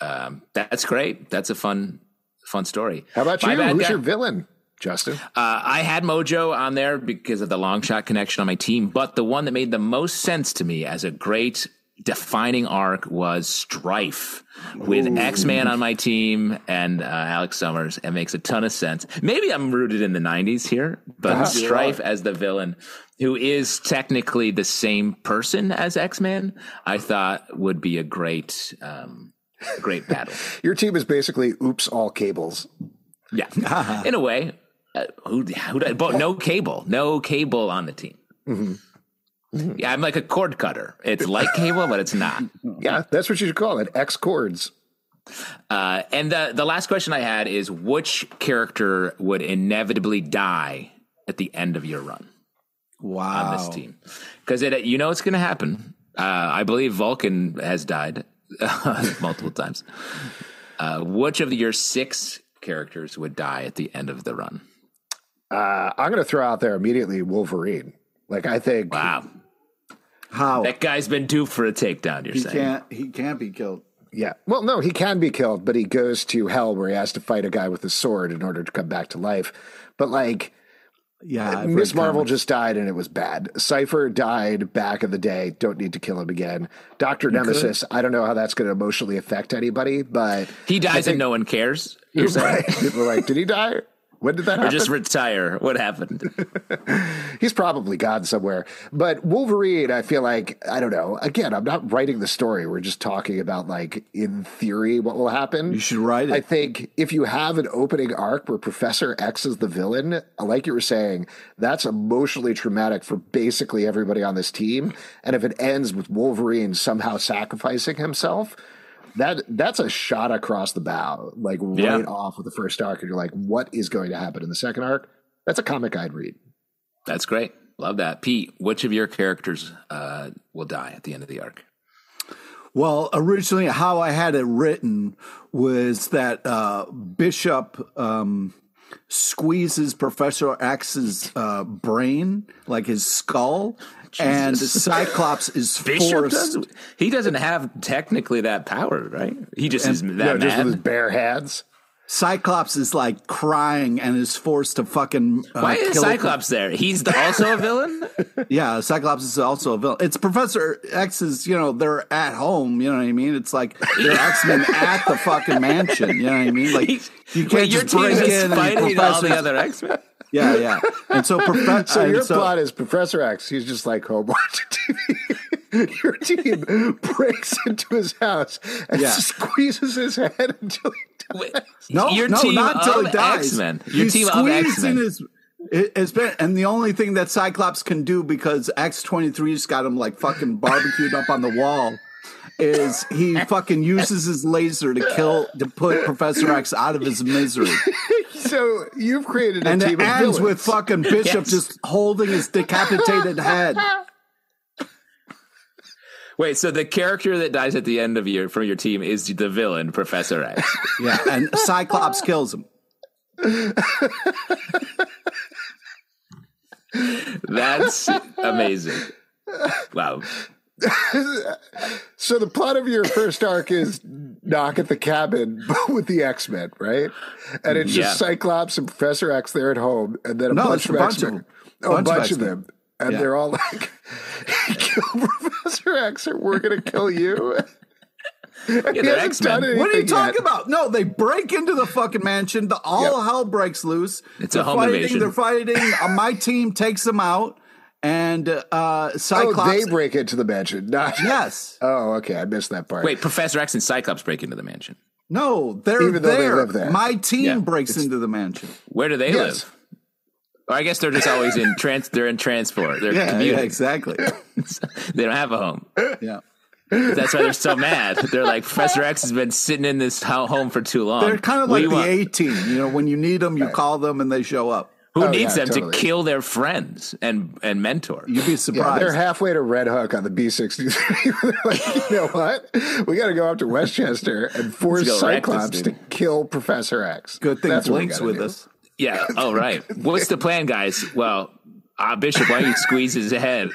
Um, that's great. That's a fun, fun story. How about you? Who's guy- your villain? Justin? Uh, I had Mojo on there because of the Longshot connection on my team, but the one that made the most sense to me as a great defining arc was Strife with X Man on my team and uh, Alex Summers. It makes a ton of sense. Maybe I'm rooted in the 90s here, but uh-huh. Strife as the villain, who is technically the same person as X Man, I thought would be a great, um, great battle. Your team is basically oops, all cables. Yeah, in a way. Uh, who, who, but no cable, no cable on the team. Mm-hmm. Mm-hmm. Yeah, I'm like a cord cutter. It's like cable, but it's not. Yeah, that's what you should call it. X cords. Uh, and the the last question I had is, which character would inevitably die at the end of your run? Wow, on this team, because it you know it's going to happen. Uh, I believe Vulcan has died multiple times. Uh, which of your six characters would die at the end of the run? Uh, I'm going to throw out there immediately Wolverine. Like I think. Wow. How that guy's been due for a takedown. You're he saying can't he can't be killed. Yeah. Well, no, he can be killed, but he goes to hell where he has to fight a guy with a sword in order to come back to life. But like, yeah, Miss Marvel comments. just died and it was bad. Cypher died back in the day. Don't need to kill him again. Doctor Nemesis. Could. I don't know how that's going to emotionally affect anybody, but he dies think, and no one cares. You're right. People are like, did he die? When did that happen? Or just retire. What happened? He's probably gone somewhere. But Wolverine, I feel like, I don't know. Again, I'm not writing the story. We're just talking about, like, in theory, what will happen. You should write it. I think if you have an opening arc where Professor X is the villain, like you were saying, that's emotionally traumatic for basically everybody on this team. And if it ends with Wolverine somehow sacrificing himself, that that's a shot across the bow, like right yeah. off of the first arc, and you're like, what is going to happen in the second arc? That's a comic I'd read. That's great. Love that. Pete, which of your characters uh, will die at the end of the arc? Well, originally, how I had it written was that uh, Bishop um, squeezes Professor X's uh, brain, like his skull, and Cyclops is forced. Does, he doesn't have technically that power, right? He just and, is that no, just with his bare hands. Cyclops is like crying and is forced to fucking. Uh, Why is Cyclops there? He's the, also a villain. yeah, Cyclops is also a villain. It's Professor X's. You know, they're at home. You know what I mean? It's like they're X Men at the fucking mansion. You know what I mean? Like you can't Wait, just break in and all the other X Men. Yeah, yeah. And so, prof- so your so, plot is Professor X. He's just like home watching TV. your team breaks into his house and yeah. squeezes his head until he dies. No, your no, team not until he dies. X-Men. Your He's team of X Men. His, it's been, and the only thing that Cyclops can do because X twenty three's got him like fucking barbecued up on the wall is he fucking uses his laser to kill to put Professor X out of his misery. So you've created a and team it ends with fucking Bishop yes. just holding his decapitated head. Wait, so the character that dies at the end of your from your team is the villain, Professor X. yeah, and Cyclops kills him. That's amazing. Wow. so the plot of your first arc is knock at the cabin with the X Men, right? And it's just yeah. Cyclops and Professor X there at home, and then a no, bunch of X Men. Oh, a bunch of them, and yeah. they're all like, "Kill Professor X, or we're gonna kill you." Yeah, they're X Men. What are you talking yet. about? No, they break into the fucking mansion. The all yep. hell breaks loose. It's they're a home fighting, invasion. They're fighting. uh, my team takes them out, and uh, Cyclops. Oh, they break into the mansion. Not yes. oh, okay. I missed that part. Wait, Professor X and Cyclops break into the mansion. No, they're Even there. They live there. My team yeah. breaks into the mansion. Where do they yes. live? Or I guess they're just always in trans. They're in transport. They're yeah, yeah exactly. they don't have a home. Yeah. That's why they're so mad. They're like, Professor X has been sitting in this home for too long. They're kind of like the A team. You know, when you need them, you call them and they show up. Who oh, needs yeah, them totally. to kill their friends and and mentor? You'd be surprised. Yeah, they're halfway to Red Hook on the B sixty three. like, you know what? We got to go up to Westchester and force Cyclops to kill Professor X. Good thing That's Link's with do. us. Yeah. Oh, right. What's the plan, guys? Well, uh, Bishop, why don't you squeeze his head?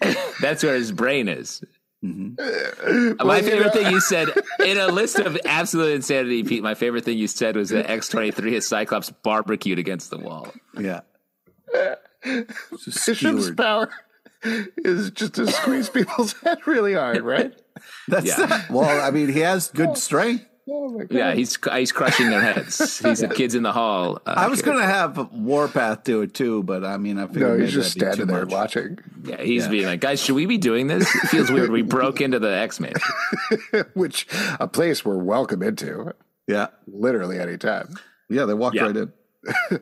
That's where his brain is. Mm-hmm. My favorite thing you said in a list of absolute insanity, Pete. My favorite thing you said was that X twenty three has Cyclops barbecued against the wall. Yeah, Bishop's power is just to squeeze people's head really hard, right? That's yeah. well. I mean, he has good strength. Oh yeah, he's he's crushing their heads. He's the kids in the hall. Uh, I was going to have Warpath do it too, but I mean, I figured no, he's just standing there much. watching. Yeah, he's yeah. being like, guys, should we be doing this? It feels weird. We broke into the X Men, which a place we're welcome into. Yeah, literally anytime. Yeah, they walked yeah. right in.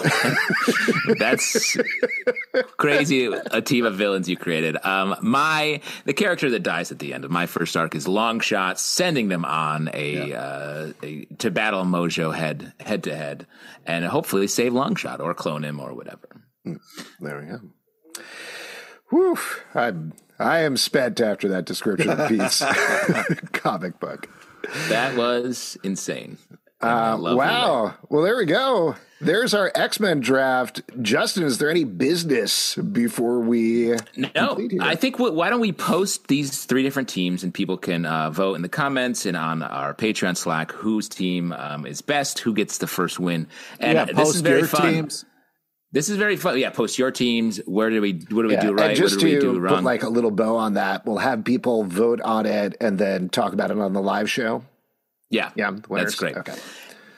That's crazy. A team of villains you created. Um, my the character that dies at the end of my first arc is Longshot, sending them on a, yeah. uh, a to battle Mojo head head to head, and hopefully save Longshot or clone him or whatever. Hmm. There we go. Whew. I'm I am spent after that description of Pete's comic book. That was insane. Uh, wow. Well, there we go. There's our X Men draft. Justin, is there any business before we? No, I think. Why don't we post these three different teams and people can uh, vote in the comments and on our Patreon Slack whose team um, is best, who gets the first win, and yeah, this is very fun. Teams. This is very fun. Yeah, post your teams. Where do we? What do we yeah, do right? And just what do to we do wrong? put like a little bow on that, we'll have people vote on it and then talk about it on the live show. Yeah, yeah, that's great. Okay.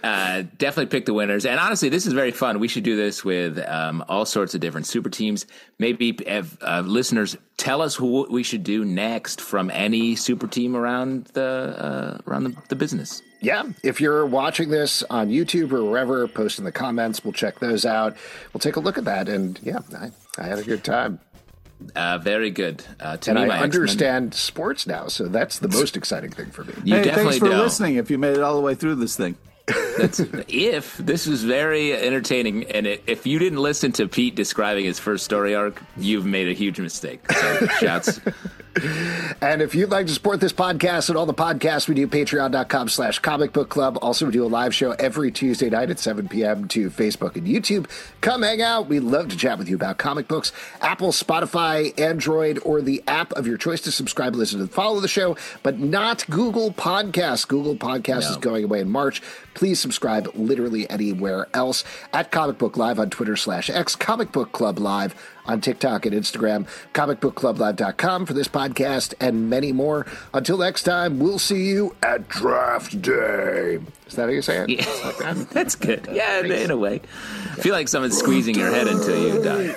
Uh, definitely pick the winners. And honestly, this is very fun. We should do this with um, all sorts of different super teams. Maybe if uh, listeners tell us who we should do next from any super team around the uh, around the, the, business. Yeah, if you're watching this on YouTube or wherever, post in the comments. We'll check those out. We'll take a look at that. And yeah, I, I had a good time. Uh, very good. Uh, to and me, I understand X-Men... sports now, so that's the most exciting thing for me. You hey, thanks for do. listening. If you made it all the way through this thing. That's if this was very entertaining, and it, if you didn't listen to Pete describing his first story arc, you've made a huge mistake. So, shouts. and if you'd like to support this podcast and all the podcasts we do, patreon.com slash comic book club. Also, we do a live show every Tuesday night at 7 p.m. to Facebook and YouTube. Come hang out. We'd love to chat with you about comic books. Apple, Spotify, Android, or the app of your choice to subscribe, listen, and follow the show, but not Google Podcasts. Google Podcasts no. is going away in March. Please subscribe literally anywhere else at Comic Book Live on Twitter slash X, Comic Book Club Live on TikTok and Instagram, comicbookclublive.com for this podcast and many more. Until next time, we'll see you at draft day. Is that how you say it? Yeah. Like that? That's good. Yeah, in a way. I feel like someone's squeezing your head until you die.